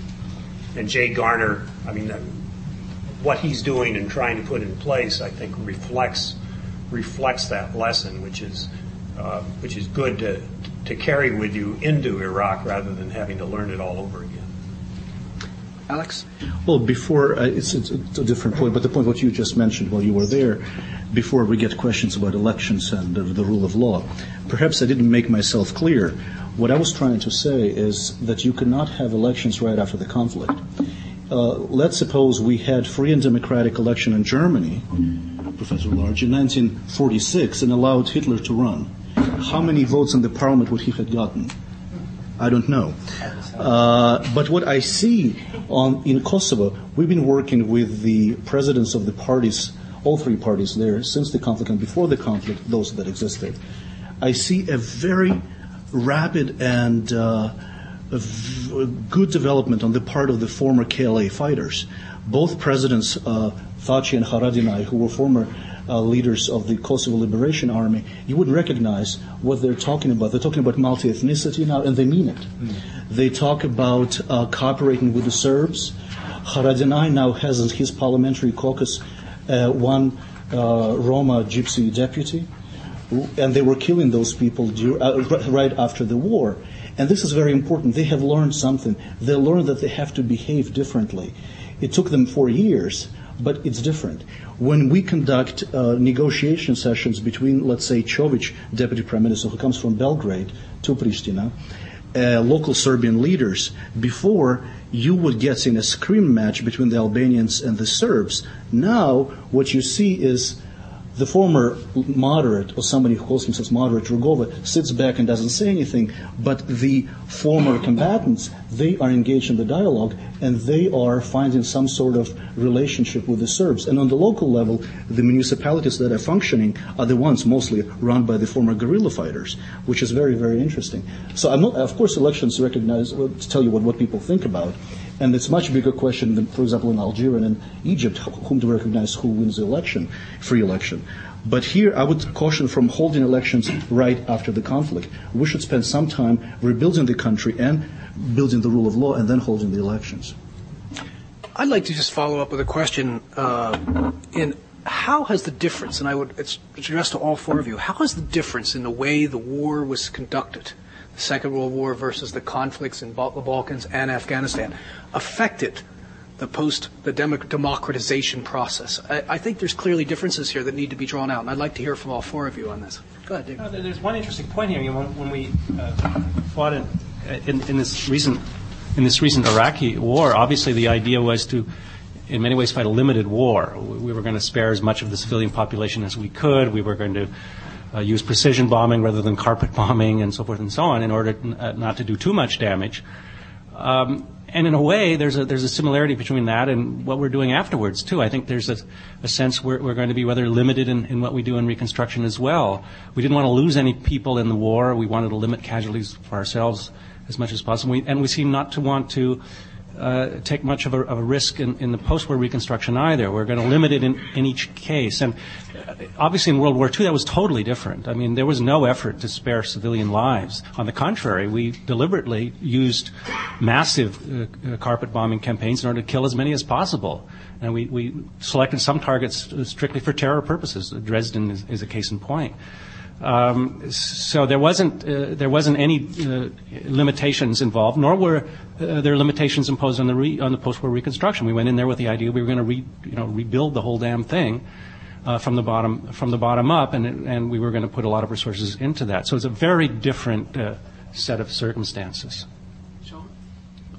And Jay Garner, I mean, what he's doing and trying to put in place, I think, reflects reflects that lesson, which is uh, which is good to to carry with you into Iraq rather than having to learn it all over again. Alex? Well, before, uh, it's, it's, a different point, but the point what you just mentioned while you were there, before we get questions about elections and uh, the rule of law, perhaps I didn't make myself clear. What I was trying to say is that you cannot have elections right after the conflict. Uh, let's suppose we had free and democratic election in Germany, Professor Large, in 1946 and allowed Hitler to run. How many votes in the parliament would he have gotten? I don't know. Uh, but what I see on, in Kosovo, we've been working with the presidents of the parties, all three parties there, since the conflict and before the conflict, those that existed. I see a very rapid and uh, good development on the part of the former KLA fighters. Both presidents, uh, Thaci and Haradinaj, who were former uh, leaders of the Kosovo Liberation Army, you would recognize what they're talking about. They're talking about multi-ethnicity now, and they mean it. Mm. They talk about uh, cooperating with the Serbs. Haradinaj now has his parliamentary caucus one uh, Roma gypsy deputy, and they were killing those people uh, right after the war. And this is very important. They have learned something. They learned that they have to behave differently. It took them four years, but it's different. When we conduct uh, negotiation sessions between, let's say, Chovic, deputy prime minister, who comes from Belgrade, to Pristina, uh, local Serbian leaders, before you would get in a scream match between the Albanians and the Serbs. Now, what you see is the former moderate, or somebody who calls himself moderate, Rugova, sits back and doesn't say anything, but the former combatants, they are engaged in the dialogue and they are finding some sort of relationship with the Serbs. And on the local level, the municipalities that are functioning are the ones mostly run by the former guerrilla fighters, which is very, very interesting. So, not, of course, elections recognize, well, tell you what, what people think about. And it's a much bigger question than, for example, in Algeria and in Egypt, whom to recognize who wins the election, free election. But here, I would caution from holding elections right after the conflict. We should spend some time rebuilding the country and building the rule of law and then holding the elections. I'd like to just follow up with a question uh, in how has the difference, and I would it's addressed to all four of you, how has the difference in the way the war was conducted the Second World War versus the conflicts in the Balkans and Afghanistan affected the post the democratization process. I, I, think there's clearly differences here that need to be drawn out, and I'd like to hear from all four of you on this. Go ahead, David. Uh, there's one interesting point here. You know, when, when, we uh, fought in, in, in, this recent in this recent Iraqi war, obviously the idea was to, in many ways, fight a limited war. We were going to spare as much of the civilian population as we could. We were going to uh, use precision bombing rather than carpet bombing and so forth and so on in order uh, not to do too much damage. Um, and in a way, there's a there's a similarity between that and what we're doing afterwards too. I think there's a, a sense we're, we're going to be rather limited in, in what we do in reconstruction as well. We didn't want to lose any people in the war. We wanted to limit casualties for ourselves as much as possible. We, and we seem not to want to uh, take much of a, of a risk in, in, the post-war reconstruction either. We're going to limit it in, in each case. And uh, obviously in World War II that was totally different. I mean, there was no effort to spare civilian lives. On the contrary, we deliberately used massive uh, carpet bombing campaigns in order to kill as many as possible. And we, we selected some targets strictly for terror purposes. Dresden is, is a case in point. Um, so there wasn't uh, there wasn't any uh, limitations involved, nor were uh, there limitations imposed on the re- on the post-war reconstruction. We went in there with the idea we were going to re- you know rebuild the whole damn thing uh, from the bottom from the bottom up, and and we were going to put a lot of resources into that. So it's a very different uh, set of circumstances.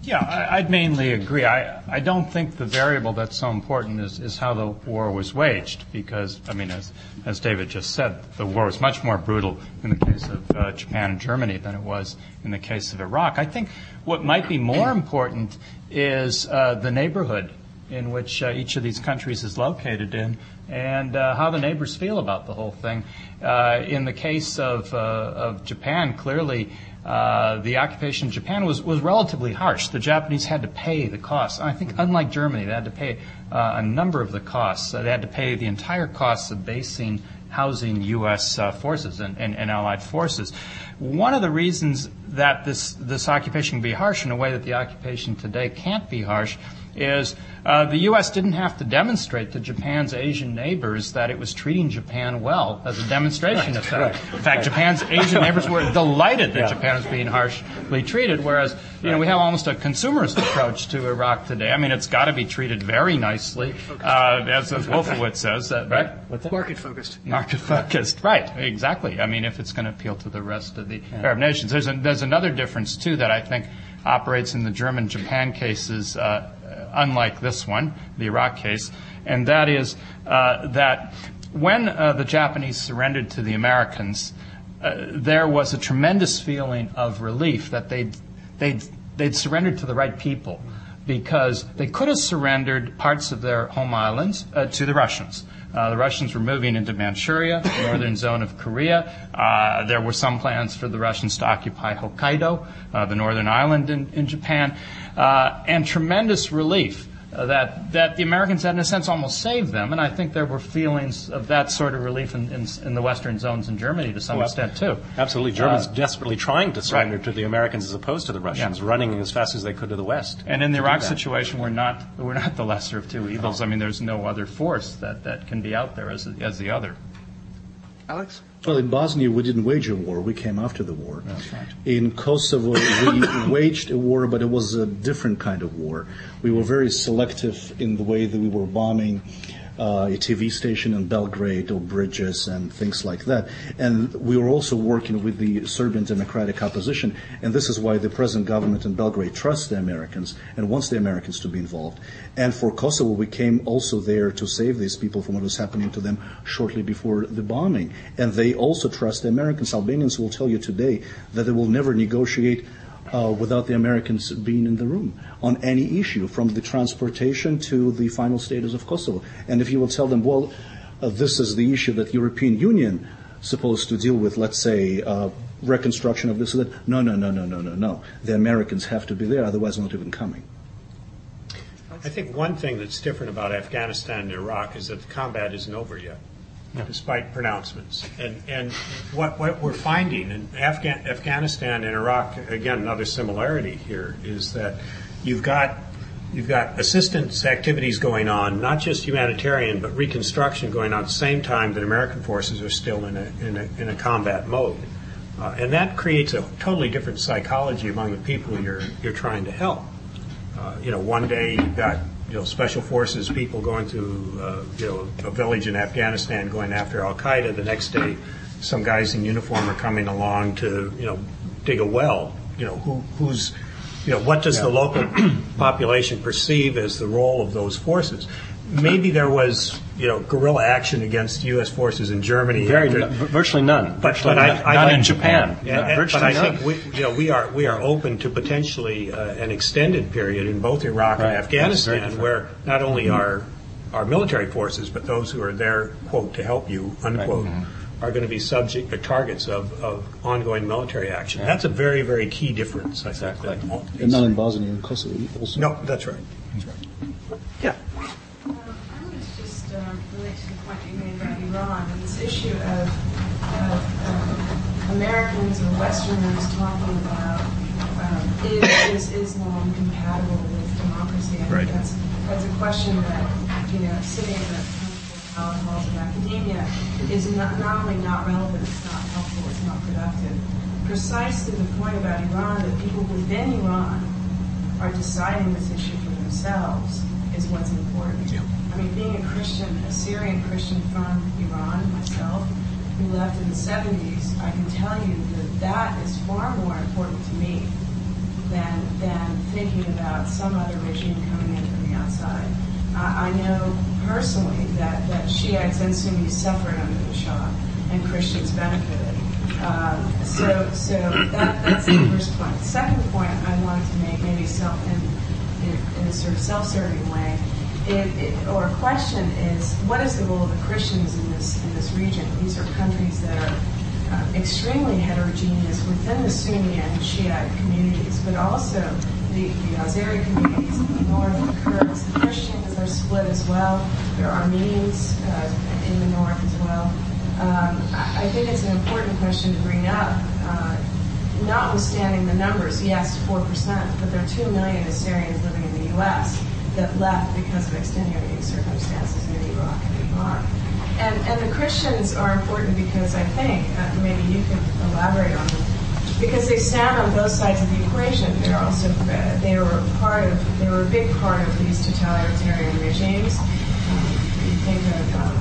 Yeah, I, would mainly agree. I, don't think the variable that's so important is, is how the war was waged, because, I mean, as, as David just said, the war was much more brutal in the case of uh, Japan and Germany than it was in the case of Iraq. I think what might be more important is uh, the neighborhood in which uh, each of these countries is located in and uh, how the neighbors feel about the whole thing. Uh, in the case of, uh, of Japan, clearly uh, the occupation of Japan was, was relatively harsh. The Japanese had to pay the costs. I think, unlike Germany, they had to pay uh, a number of the costs. They had to pay the entire costs of basing, housing U.S. Uh, forces and, and, and, Allied forces. One of the reasons that this, this occupation can be harsh in a way that the occupation today can't be harsh is uh, the U.S. didn't have to demonstrate to Japan's Asian neighbors that it was treating Japan well as a demonstration right, of that. Right, In fact, right. Japan's Asian neighbors were delighted that yeah. Japan was being harshly treated, whereas you know we have almost a consumerist approach to Iraq today. I mean, it's got to be treated very nicely, uh, as, as Wolfowitz says, uh, right? Market focused. Market focused, right? Exactly. I mean, if it's going to appeal to the rest of the yeah. Arab nations, there's a, there's another difference too that I think operates in the German-Japan cases. Uh, unlike this one, the Iraq case, and that is uh, that when uh, the Japanese surrendered to the Americans, uh, there was a tremendous feeling of relief that they'd, they'd, they'd surrendered to the right people because they could have surrendered parts of their home islands to the Russians. Uh, the Russians were moving into Manchuria, the northern zone of Korea. Uh, there were some plans for the Russians to occupy Hokkaido, uh, the northern island in, in Japan, and tremendous relief that that the Americans had in a sense almost saved them, and I think there were feelings of that sort of relief in, in, in the western zones in Germany to some well, extent too. Absolutely, Germans uh, desperately trying to surrender right. to the Americans as opposed to the Russians, yeah. running as fast as they could to the west. And in the Iraq situation, we're not we're not the lesser of two evils. I mean, there's no other force that, that can be out there as as the other. Alex. Well, in Bosnia, we didn't wage a war. We came after the war. Right. In Kosovo, we waged a war, but it was a different kind of war. We were very selective in the way that we were bombing Uh, a TV station in Belgrade or bridges and things like that. And we were also working with the Serbian Democratic Opposition, and this is why the present government in Belgrade trusts the Americans and wants the Americans to be involved. And for Kosovo, we came also there to save these people from what was happening to them shortly before the bombing. And they also trust the Americans. Albanians will tell you today that they will never negotiate uh, without the Americans being in the room on any issue, from the transportation to the final status of Kosovo. And if you will tell them, well, uh, this is the issue that the European Union supposed to deal with, let's say, uh, reconstruction of this or that. No, no, no, no, no, no, no. The Americans have to be there, otherwise not even coming. I think one thing that's different about Afghanistan and Iraq is that the combat isn't over yet yeah. despite pronouncements. And, and what, what we're finding in Afghan, Afghanistan and Iraq, again, another similarity here is that you've got you've got assistance activities going on, not just humanitarian, but reconstruction going on at the same time that American forces are still in a, in a, in a combat mode. Uh, and that creates a totally different psychology among the people you're, you're trying to help. Uh, you know, one day you've got you know special forces people going to uh, you know a village in Afghanistan going after Al Qaeda. The next day, some guys in uniform are coming along to you know dig a well. You know who who's you know what does the local population perceive as the role of those forces? Maybe there was, you know, guerrilla action against U.S. forces in Germany. Very, after, virtually none. But, virtually but I, I none like, in Japan. Yeah, but I think we, you know, we are we are open to potentially uh, an extended period in both Iraq right. and Afghanistan, where not only mm-hmm. our our military forces, but those who are there, quote, to help you, unquote. Right. Mm-hmm. Are going to be subject or targets of, of ongoing military action. Yeah. That's a very, very key difference, I exactly. think. And not in Bosnia and Kosovo also. No, that's right. That's right. Yeah. Iran and this issue of, of Americans or Westerners talking about um, is, is Islam compatible with democracy? I right. think that's, that's a question that, you know, sitting in the halls of academia is not, not only not relevant, it's not helpful, it's not productive. Precisely the point about Iran, that people within Iran are deciding this issue for themselves is what's important. Yeah. I mean, being a Christian, a Syrian Christian from Iran myself, who left in the 70s, I can tell you that that is far more important to me than, than thinking about some other regime coming in from the outside. I, I know personally that, that Shiites and Sunnis suffered under the Shah and Christians benefited. Um, so so that, that's the first point. Second point I wanted to make, maybe self in, in sort of self-serving way, it, it, or a question is, what is the role of the Christians in this in this region? These are countries that are uh, extremely heterogeneous within the Sunni and Shiite communities, but also the, the Azeri communities in the north, the Kurds, the Christians are split as well. There are Armenians uh, in the north as well. Um, I, I think it's an important question to bring up. Uh, notwithstanding the numbers, yes, 4%, but there are 2 million Assyrians living U.S that left because of extenuating circumstances in Iraq and Iran. And, and the Christians are important because I think, uh, maybe you can elaborate on them, because they stand on both sides of the equation. They're also, uh, they were part of, they were a big part of these totalitarian regimes. Um, you think of um,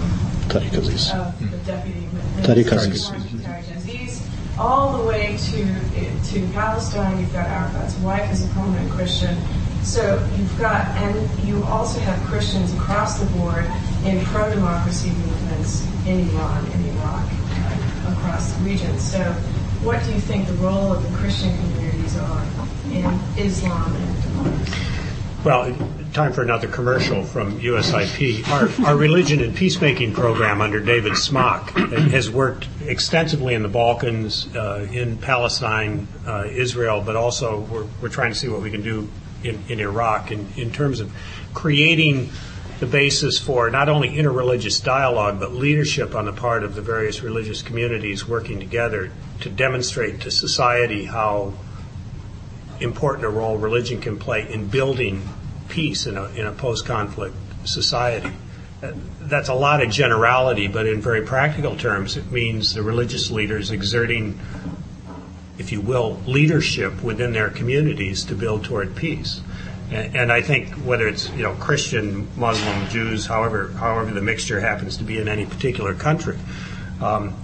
Tariq Aziz. Uh, the deputy. All the way to to Palestine, you've got Arafat's wife is a prominent Christian. So you've got, and you also have Christians across the board in pro-democracy movements in Iran, in Iraq, across the region. So what do you think the role of the Christian communities are in Islam and democracy? Well, time for another commercial from USIP. Our, our religion and peacemaking program under David Smock has worked extensively in the Balkans, uh, in Palestine, uh, Israel, but also we're, we're trying to see what we can do in, in Iraq in, in terms of creating the basis for not only interreligious dialogue, but leadership on the part of the various religious communities working together to demonstrate to society how important a role religion can play in building peace in a, in a post conflict society. That's a lot of generality, but in very practical terms, it means the religious leaders exerting if you will, leadership within their communities to build toward peace. And, and I think whether it's you know Christian, Muslim, Jews, however however the mixture happens to be in any particular country, um,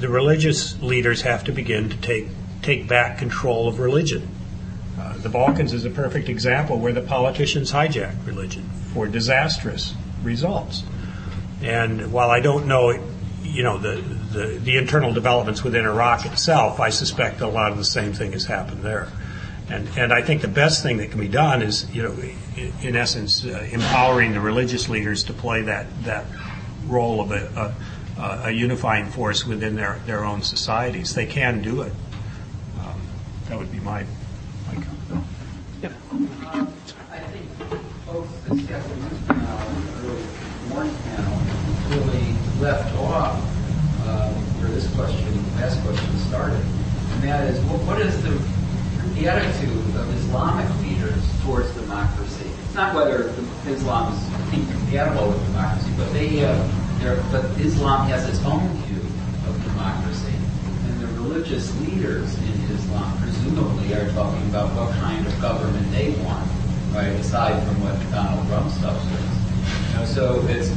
the, religious leaders have to begin to take take back control of religion. Uh, the Balkans is a perfect example where the politicians hijacked religion for disastrous results. And while I don't know you know, the, the, the, internal developments within Iraq itself, I suspect a lot of the same thing has happened there. And, and I think the best thing that can be done is, you know, in, in essence, uh, empowering the religious leaders to play that, that role of a, a, a, unifying force within their, their own societies. They can do it. Um, that would be my, my comment. Yeah. Uh, I think both the Japanese panel and the early morning panel really left off uh, where this question, the last question started, and that is, what is the, attitude of Islamic leaders towards democracy? It's not whether Islam is incompatible with democracy, but they, uh, but Islam has its own view of democracy, and the religious leaders in Islam presumably are talking about what kind of government they want right? Aside from what Donald Rumsfeld says. You know, so it's,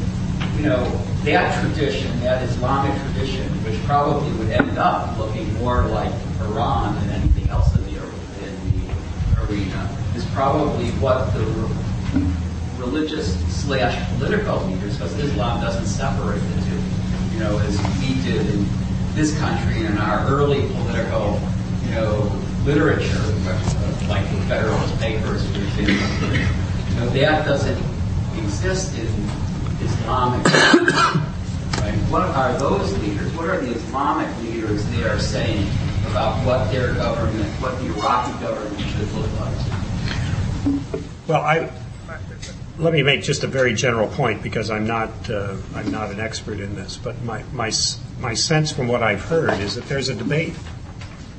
you know, that tradition, that Islamic tradition, which probably would end up looking more like Iran than anything else in the, arena, is probably what the religious slash political leaders, because Islam doesn't separate the two, you know, as we did in this country in our early political, you know, literature, like the Federalist Papers, for example. You know, that doesn't exist in Islamic. Right? What are those leaders? What are the Islamic leaders there saying about what their government, what the Iraqi government should look like? Well, I, let me make just a very general point because I'm not, uh, I'm not an expert in this, but my, my, my sense from what I've heard is that there's a debate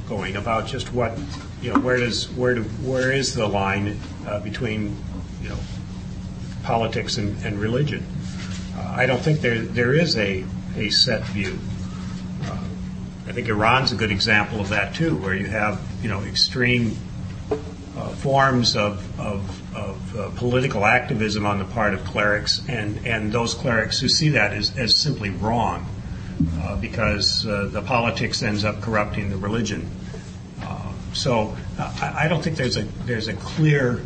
going about just what, you know, where does, where do, where is the line uh, between, you know, politics and, and religion? I don't think there, there is a, a set view. Uh, I think Iran's a good example of that too, where you have, you know, extreme uh, forms of, of, of uh, political activism on the part of clerics, and, and those clerics who see that as, as simply wrong uh, because uh, the politics ends up corrupting the religion. Uh, so I, I don't think there's a there's a clear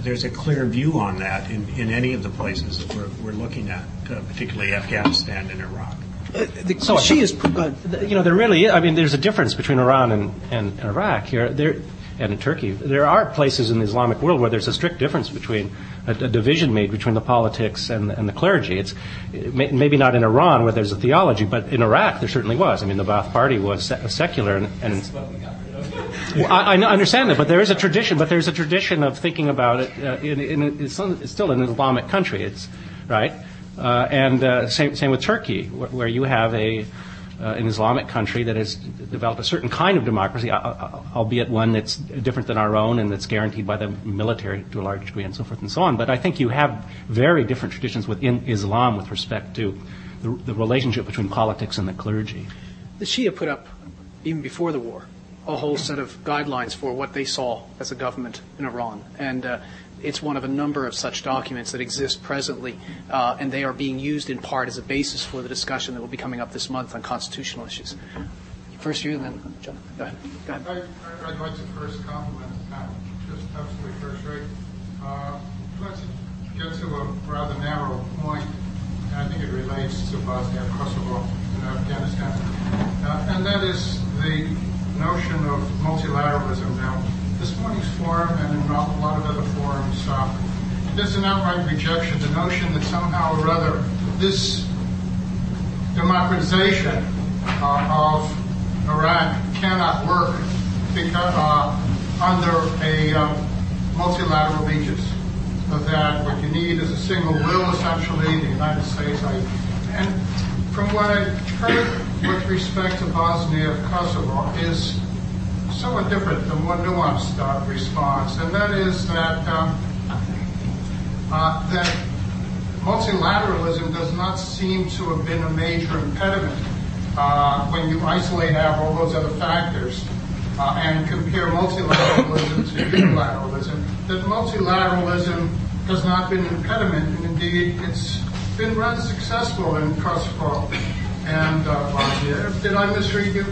there's a clear view on that in, in any of the places that we're, we're looking at, uh, particularly Afghanistan and Iraq. The So- Shias, go ahead. You know, there really, is, I mean, there's a difference between Iran and, and Iraq here, there, and in Turkey. There are places in the Islamic world where there's a strict difference between a, a division made between the politics and, and the clergy. It's it may, maybe not in Iran where there's a theology, but in Iraq there certainly was. I mean, the Ba'ath Party was se- secular, and, and well, I, I understand that, but there is a tradition. But there's a tradition of thinking about it. Uh, in, in, it's, still an Islamic country. It's right, uh, and uh, same, same with Turkey, where, where you have a uh, an Islamic country that has developed a certain kind of democracy, uh, uh, albeit one that's different than our own and that's guaranteed by the military to a large degree, and so forth and so on. But I think you have very different traditions within Islam with respect to the, the relationship between politics and the clergy. the Shia put up, even before the war, a whole set of guidelines for what they saw as a government in Iran. And uh, it's one of a number of such documents that exist presently, uh, and they are being used in part as a basis for the discussion that will be coming up this month on constitutional issues. First you, then John. Go ahead. Go ahead. I- I'd like to first compliment the just absolutely first rate. Uh, Let's get to a rather narrow point, and I think it relates to Bosnia, Kosovo, and Afghanistan. Uh, And that is the notion of multilateralism. Now, this morning's forum and a lot of other forums, uh, there's an outright rejection, of the notion that somehow or other this democratization uh, of Iraq cannot work because, uh, under a um, multilateral aegis. That what you need is a single will, essentially, the United States. I, and from what I've heard with respect to Bosnia and Kosovo is somewhat different than one nuanced uh, response, and that is that um, uh, that multilateralism does not seem to have been a major impediment uh, when you isolate out all those other factors and compare multilateralism to unilateralism. That multilateralism has not been an impediment, and indeed it's been rather successful in Kosovo and uh, Did I misread you?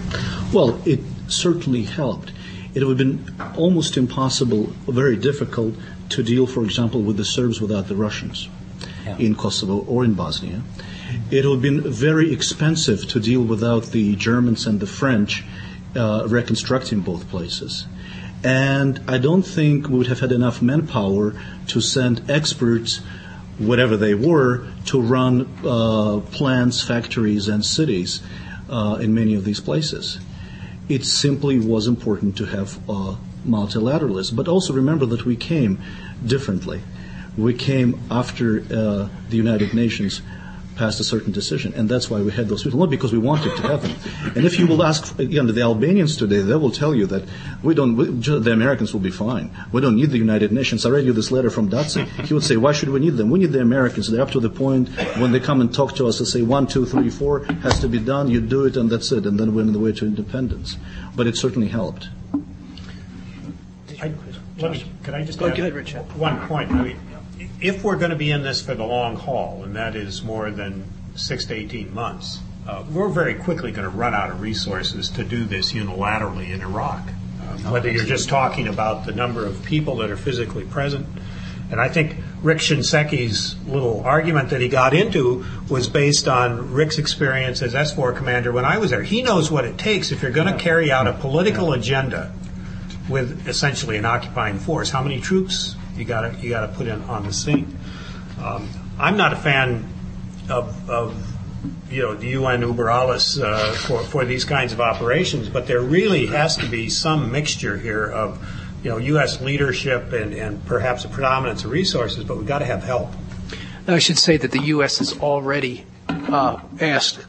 Well, it certainly helped. It would have been almost impossible, very difficult, to deal, for example, with the Serbs without the Russians in Kosovo or in Bosnia. It would have been very expensive to deal without the Germans and the French uh, reconstructing both places. And I don't think we would have had enough manpower to send experts, whatever they were, to run uh, plants, factories, and cities uh, in many of these places. It simply was important to have uh, multilateralism. But also remember that we came differently. We came after uh, the United Nations passed a certain decision, and that's why we had those people, not because we wanted to have them. And if you will ask again the Albanians today, they will tell you that we don't. We, the Americans will be fine. We don't need the United Nations. I read you this letter from Daci. He would say, "Why should we need them? We need the Americans. They're up to the point when they come and talk to us and say one, two, three, four has to be done. You do it, and that's it. And then we're on the way to independence." But it certainly helped. I, me, could I just Go add ahead, one point? I mean, if we're going to be in this for the long haul, and that is more than six to 18 months, uh, we're very quickly going to run out of resources to do this unilaterally in Iraq. Um, whether you're just talking about the number of people that are physically present, and I think Rick Shinseki's little argument that he got into was based on Rick's experience as SFOR commander when I was there. He knows what it takes if you're going to carry out a political agenda with essentially an occupying force. How many troops you got to you got to put in on the scene? Um, I'm not a fan of, of you know the UN uber uh, for for these kinds of operations, but there really has to be some mixture here of you know U.S. leadership and, and perhaps a predominance of resources, but we've got to have help. Now, I should say that the U.S. has already uh, asked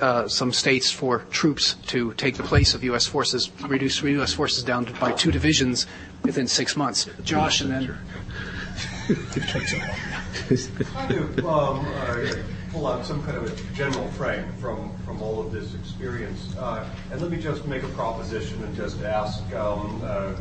uh, some states for troops to take the place of U.S. forces, reduce U.S. forces down by two divisions within six months. Josh, and then. Trying to um, uh, pull out some kind of a general frame from, from all of this experience. Uh, and let me just make a proposition and just ask um, uh,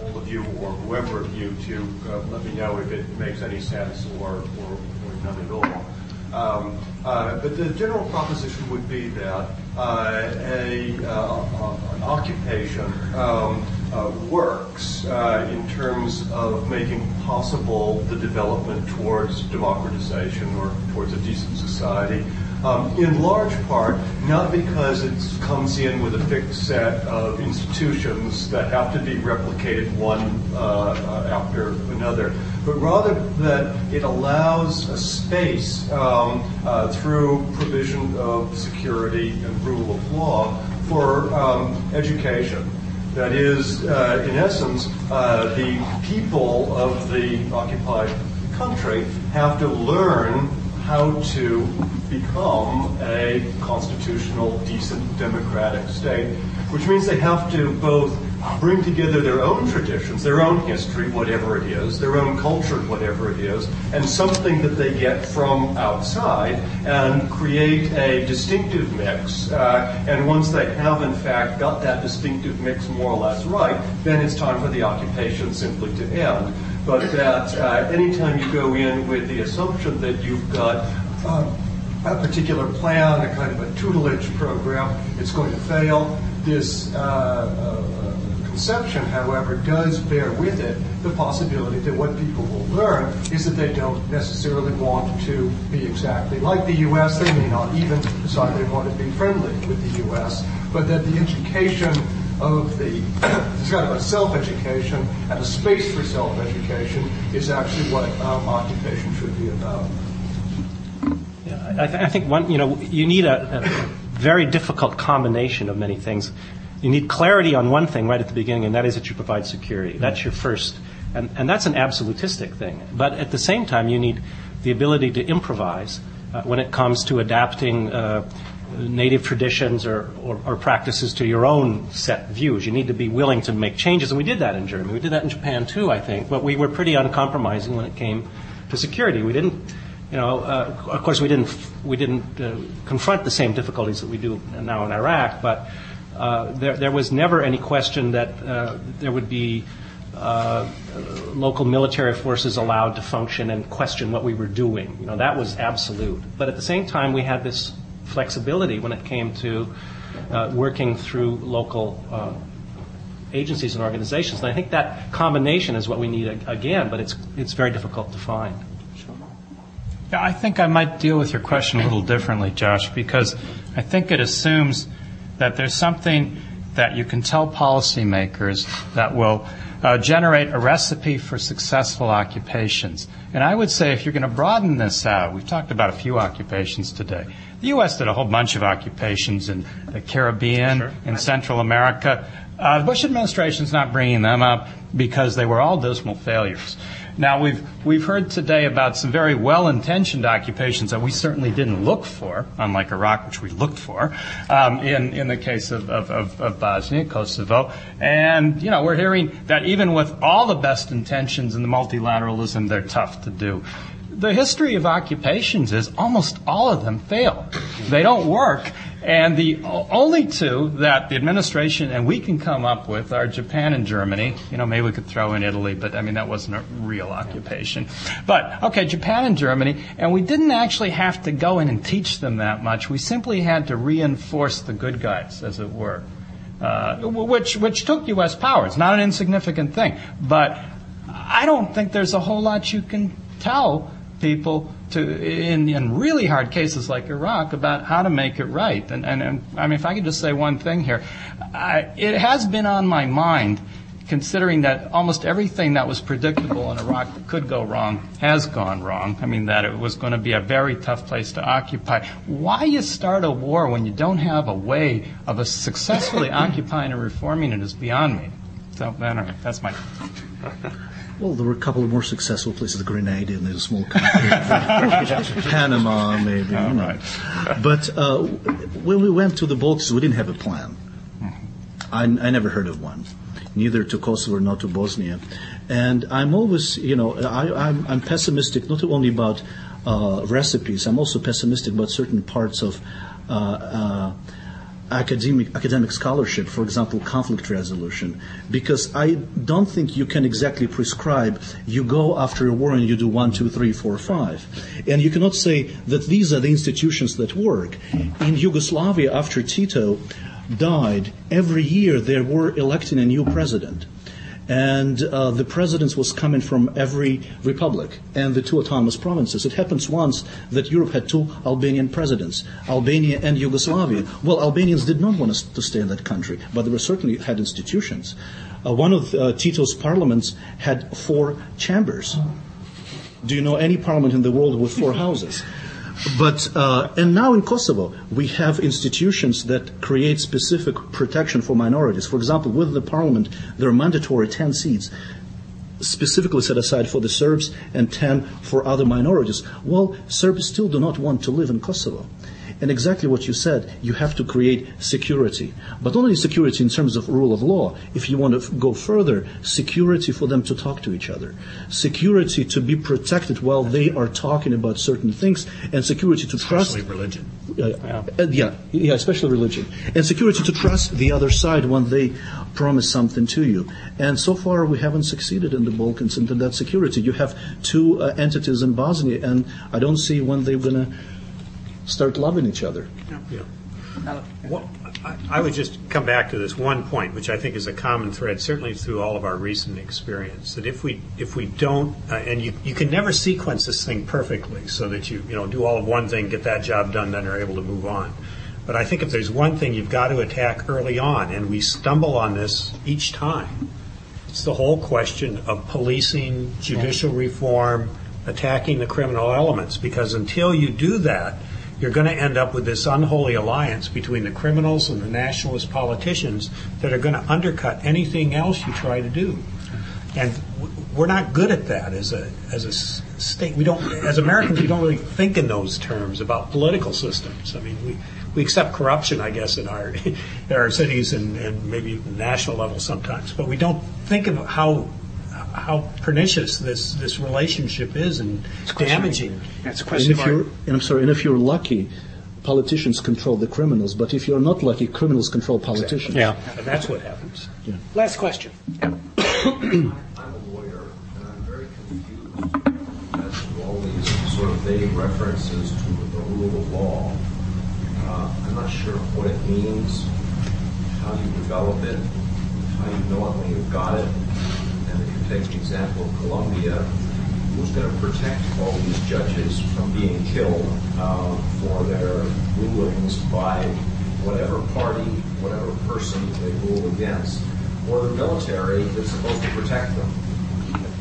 all of you or whoever of you to uh, let me know if it makes any sense or, or, or none at all. Um, uh, but the general proposition would be that a, uh, an occupation um, uh, works uh, in terms of making possible the development towards democratization or towards a decent society um, in large part, not because it comes in with a fixed set of institutions that have to be replicated one uh, after another, but rather that it allows a space um, uh, through provision of security and rule of law for um, education. That is, uh, in essence, uh, the people of the occupied country have to learn how to become a constitutional, decent, democratic state, which means they have to both bring together their own traditions, their own history, whatever it is, their own culture, whatever it is, and something that they get from outside, and create a distinctive mix. Uh, and once they have, in fact, got that distinctive mix more or less right, then it's time for the occupation simply to end but that uh, anytime you go in with the assumption that you've got um, a particular plan, a kind of a tutelage program, it's going to fail. This uh, uh, conception, however, does bear with it the possibility that what people will learn is that they don't necessarily want to be exactly like the U.S. They may not even decide they want to be friendly with the U.S., but that the education of the it's kind of a self-education and a space for self-education is actually what um, occupation should be about. I, I, think one, you know, you need a, a, very difficult combination of many things. You need clarity on one thing right at the beginning, and that is that you provide security. That's your first, and, and that's an absolutistic thing. But at the same time, you need the ability to improvise uh, when it comes to adapting. Uh, native traditions or, or, or, practices to your own set views. You need to be willing to make changes, and we did that in Germany. We did that in Japan too, I think. But we were pretty uncompromising when it came to security. We didn't, you know, uh, of course, we didn't we didn't uh, confront the same difficulties that we do now in Iraq, but uh, there there was never any question that uh, there would be. Uh, local military forces allowed to function and question what we were doing. You know, that was absolute. But at the same time, we had this flexibility when it came to uh, working through local agencies and organizations. And I think that combination is what we need again, but it's it's very difficult to find. Yeah, I think I might deal with your question a little differently, Josh, because I think it assumes that there's something that you can tell policymakers that will uh, generate a recipe for successful occupations. And I would say if you're going to broaden this out, we've talked about a few occupations today. The U.S. did a whole bunch of occupations in the Caribbean, sure. in Central America. Uh, the Bush administration's not bringing them up because they were all dismal failures. Now, we've, we've heard today about some very well intentioned occupations that we certainly didn't look for, unlike Iraq, which we looked for, um, in, in the case of, of, of, of Bosnia, Kosovo. And, you know, we're hearing that even with all the best intentions and the multilateralism, they're tough to do the history of occupations is almost all of them fail. They don't work. And the only two that the administration and we can come up with are Japan and Germany. You know, maybe we could throw in Italy, but I mean, that wasn't a real occupation. But, okay, Japan and Germany, and we didn't actually have to go in and teach them that much. We simply had to reinforce the good guys, as it were. Uh, which, which took U.S. power. It's not an insignificant thing. But I don't think there's a whole lot you can tell people to in, in really hard cases like Iraq about how to make it right. And, and, and I mean, if I could just say one thing here, I, it has been on my mind considering that almost everything that was predictable in Iraq that could go wrong has gone wrong. I mean, that it was going to be a very tough place to occupy. Why you start a war when you don't have a way of successfully occupying and reforming it is beyond me. So, anyway, that's my. Well, there were a couple of more successful places, the Grenada and a small country, Panama, maybe. Oh, right. But uh, when we went to the Balkans, we didn't have a plan. I, I never heard of one, neither to Kosovo nor to Bosnia. And I'm always, you know, I, I'm, I'm pessimistic not only about uh, recipes, I'm also pessimistic about certain parts of. Uh, uh, academic, academic scholarship, for example, conflict resolution, because I don't think you can exactly prescribe you go after a war and you do one, two, three, four, five. And you cannot say that these are the institutions that work. Mm-hmm. In Yugoslavia, after Tito died, every year there were electing a new president and uh, the presidents was coming from every republic and the two autonomous provinces. It happens once that Europe had two Albanian presidents, Albania and Yugoslavia. Well, Albanians did not want us to stay in that country, but they were certainly had institutions. Uh, one of uh, Tito's parliaments had four chambers. Do you know any parliament in the world with four houses? But uh, and now in Kosovo we have institutions that create specific protection for minorities. For example, with the parliament there are mandatory ten seats specifically set aside for the Serbs and 10 for other minorities. Well, Serbs still do not want to live in Kosovo. And exactly what you said, you have to create security. But only security in terms of rule of law, if you want to go further, security for them to talk to each other. Security to be protected while they are talking about certain things, and security to trust. Especially religion. Uh, uh, yeah, yeah, especially religion. And security to trust the other side when they promise something to you. And so far we haven't succeeded in the Balkans in that security. You have two uh, entities in Bosnia, and I don't see when they're going to start loving each other. Yeah. Well, I- I would just come back to this one point, which I think is a common thread, certainly through all of our recent experience, that if we, if we don't, uh, and you, you can never sequence this thing perfectly so that you, you know, do all of one thing, get that job done, then are able to move on. But I think if there's one thing you've got to attack early on, and we stumble on this each time, it's the whole question of policing, judicial reform, attacking the criminal elements, because until you do that, you're going to end up with this unholy alliance between the criminals and the nationalist politicians that are going to undercut anything else you try to do. And we're not good at that as a as a state. We don't, as Americans, we don't really think in those terms about political systems. I mean, we, we accept corruption, I guess, in our in our cities and, and maybe national level sometimes, but we don't think of how how pernicious this this relationship is and damaging. That's a question. And question if of you're, and I'm sorry, and if you're lucky, politicians control the criminals. But if you're not lucky, criminals control politicians. Yeah. And that's what happens. Last question. I'm a lawyer, and I'm very confused as to all these sort of vague references to the rule of law. Uh, I'm not sure what it means, how you develop it, how you know it when you've got it. The example of Colombia, who's going to protect all these judges from being killed uh, for their rulings by whatever party, whatever person they rule against, or the military that's supposed to protect them?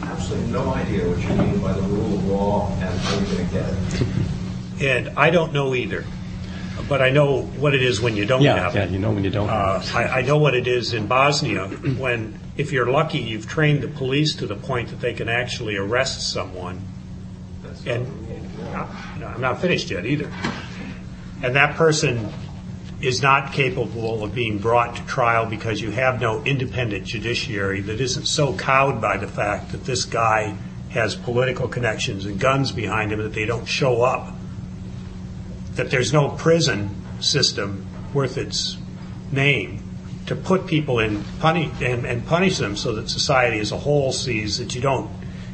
Absolutely no idea what you mean by the rule of law and how you're going to get it. And I don't know either, but I know what it is when you don't Yeah, have yeah, it. you know when you don't Uh, have it. I, I know what it is in Bosnia when, if you're lucky, you've trained the police to the point that they can actually arrest someone. And no, I'm not finished yet either. And that person is not capable of being brought to trial because you have no independent judiciary that isn't so cowed by the fact that this guy has political connections and guns behind him that they don't show up. That there's no prison system worth its name to put people in punish and, and punish them so that society as a whole sees that you don't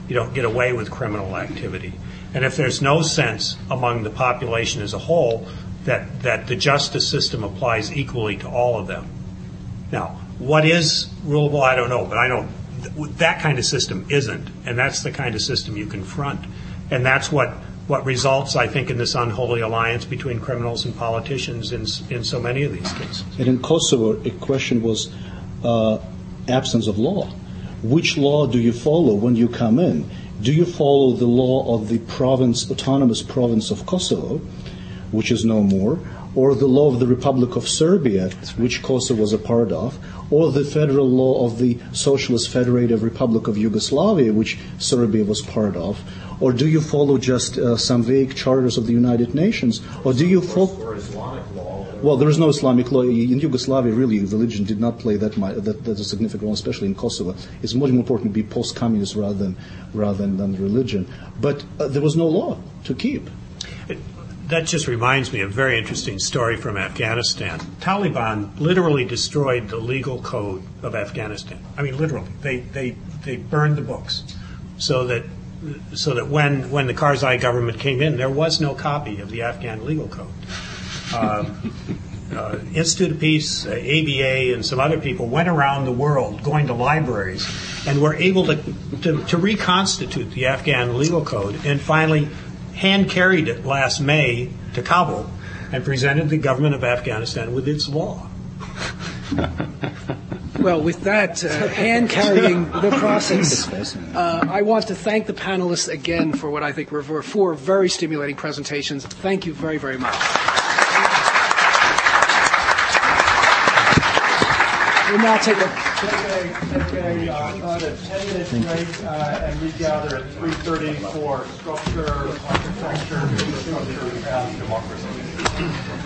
you don't get away with criminal activity. And if there's no sense among the population as a whole that that the justice system applies equally to all of them. Now, what is law? I don't know, but I know th- that kind of system isn't, and that's the kind of system you confront, and that's what what results, I think, in this unholy alliance between criminals and politicians in in so many of these cases. And in Kosovo, a question was uh, absence of law. Which law do you follow when you come in? Do you follow the law of the province, autonomous province of Kosovo, which is no more, or the law of the Republic of Serbia, which Kosovo was a part of, or the federal law of the Socialist Federative Republic of Yugoslavia, which Serbia was part of, or do you follow just uh, some vague charters of the United Nations, or do you follow? Islamic law? Well, there is no Islamic law in Yugoslavia. Really, religion did not play that much, that, that a significant role, especially in Kosovo. It's much more important to be post-communist rather than rather than, than religion. But uh, there was no law to keep. It, that just reminds me of a very interesting story from Afghanistan. Taliban literally destroyed the legal code of Afghanistan. I mean, literally, they they they burned the books, so that so that when when the Karzai government came in, there was no copy of the Afghan legal code. Um, uh, Institute of Peace, uh, ABA, and some other people went around the world going to libraries and were able to, to, to reconstitute the Afghan legal code and finally hand carried it last May to Kabul and presented the government of Afghanistan with its law. Well, with that, uh, hand carrying the process, uh, I want to thank the panelists again for what I think were four very stimulating presentations. Thank you very, very much. We'll now take a, take a, take a, uh, a 10 minute break uh, and regather at 3.30 for structure, architecture, infrastructure, and democracy.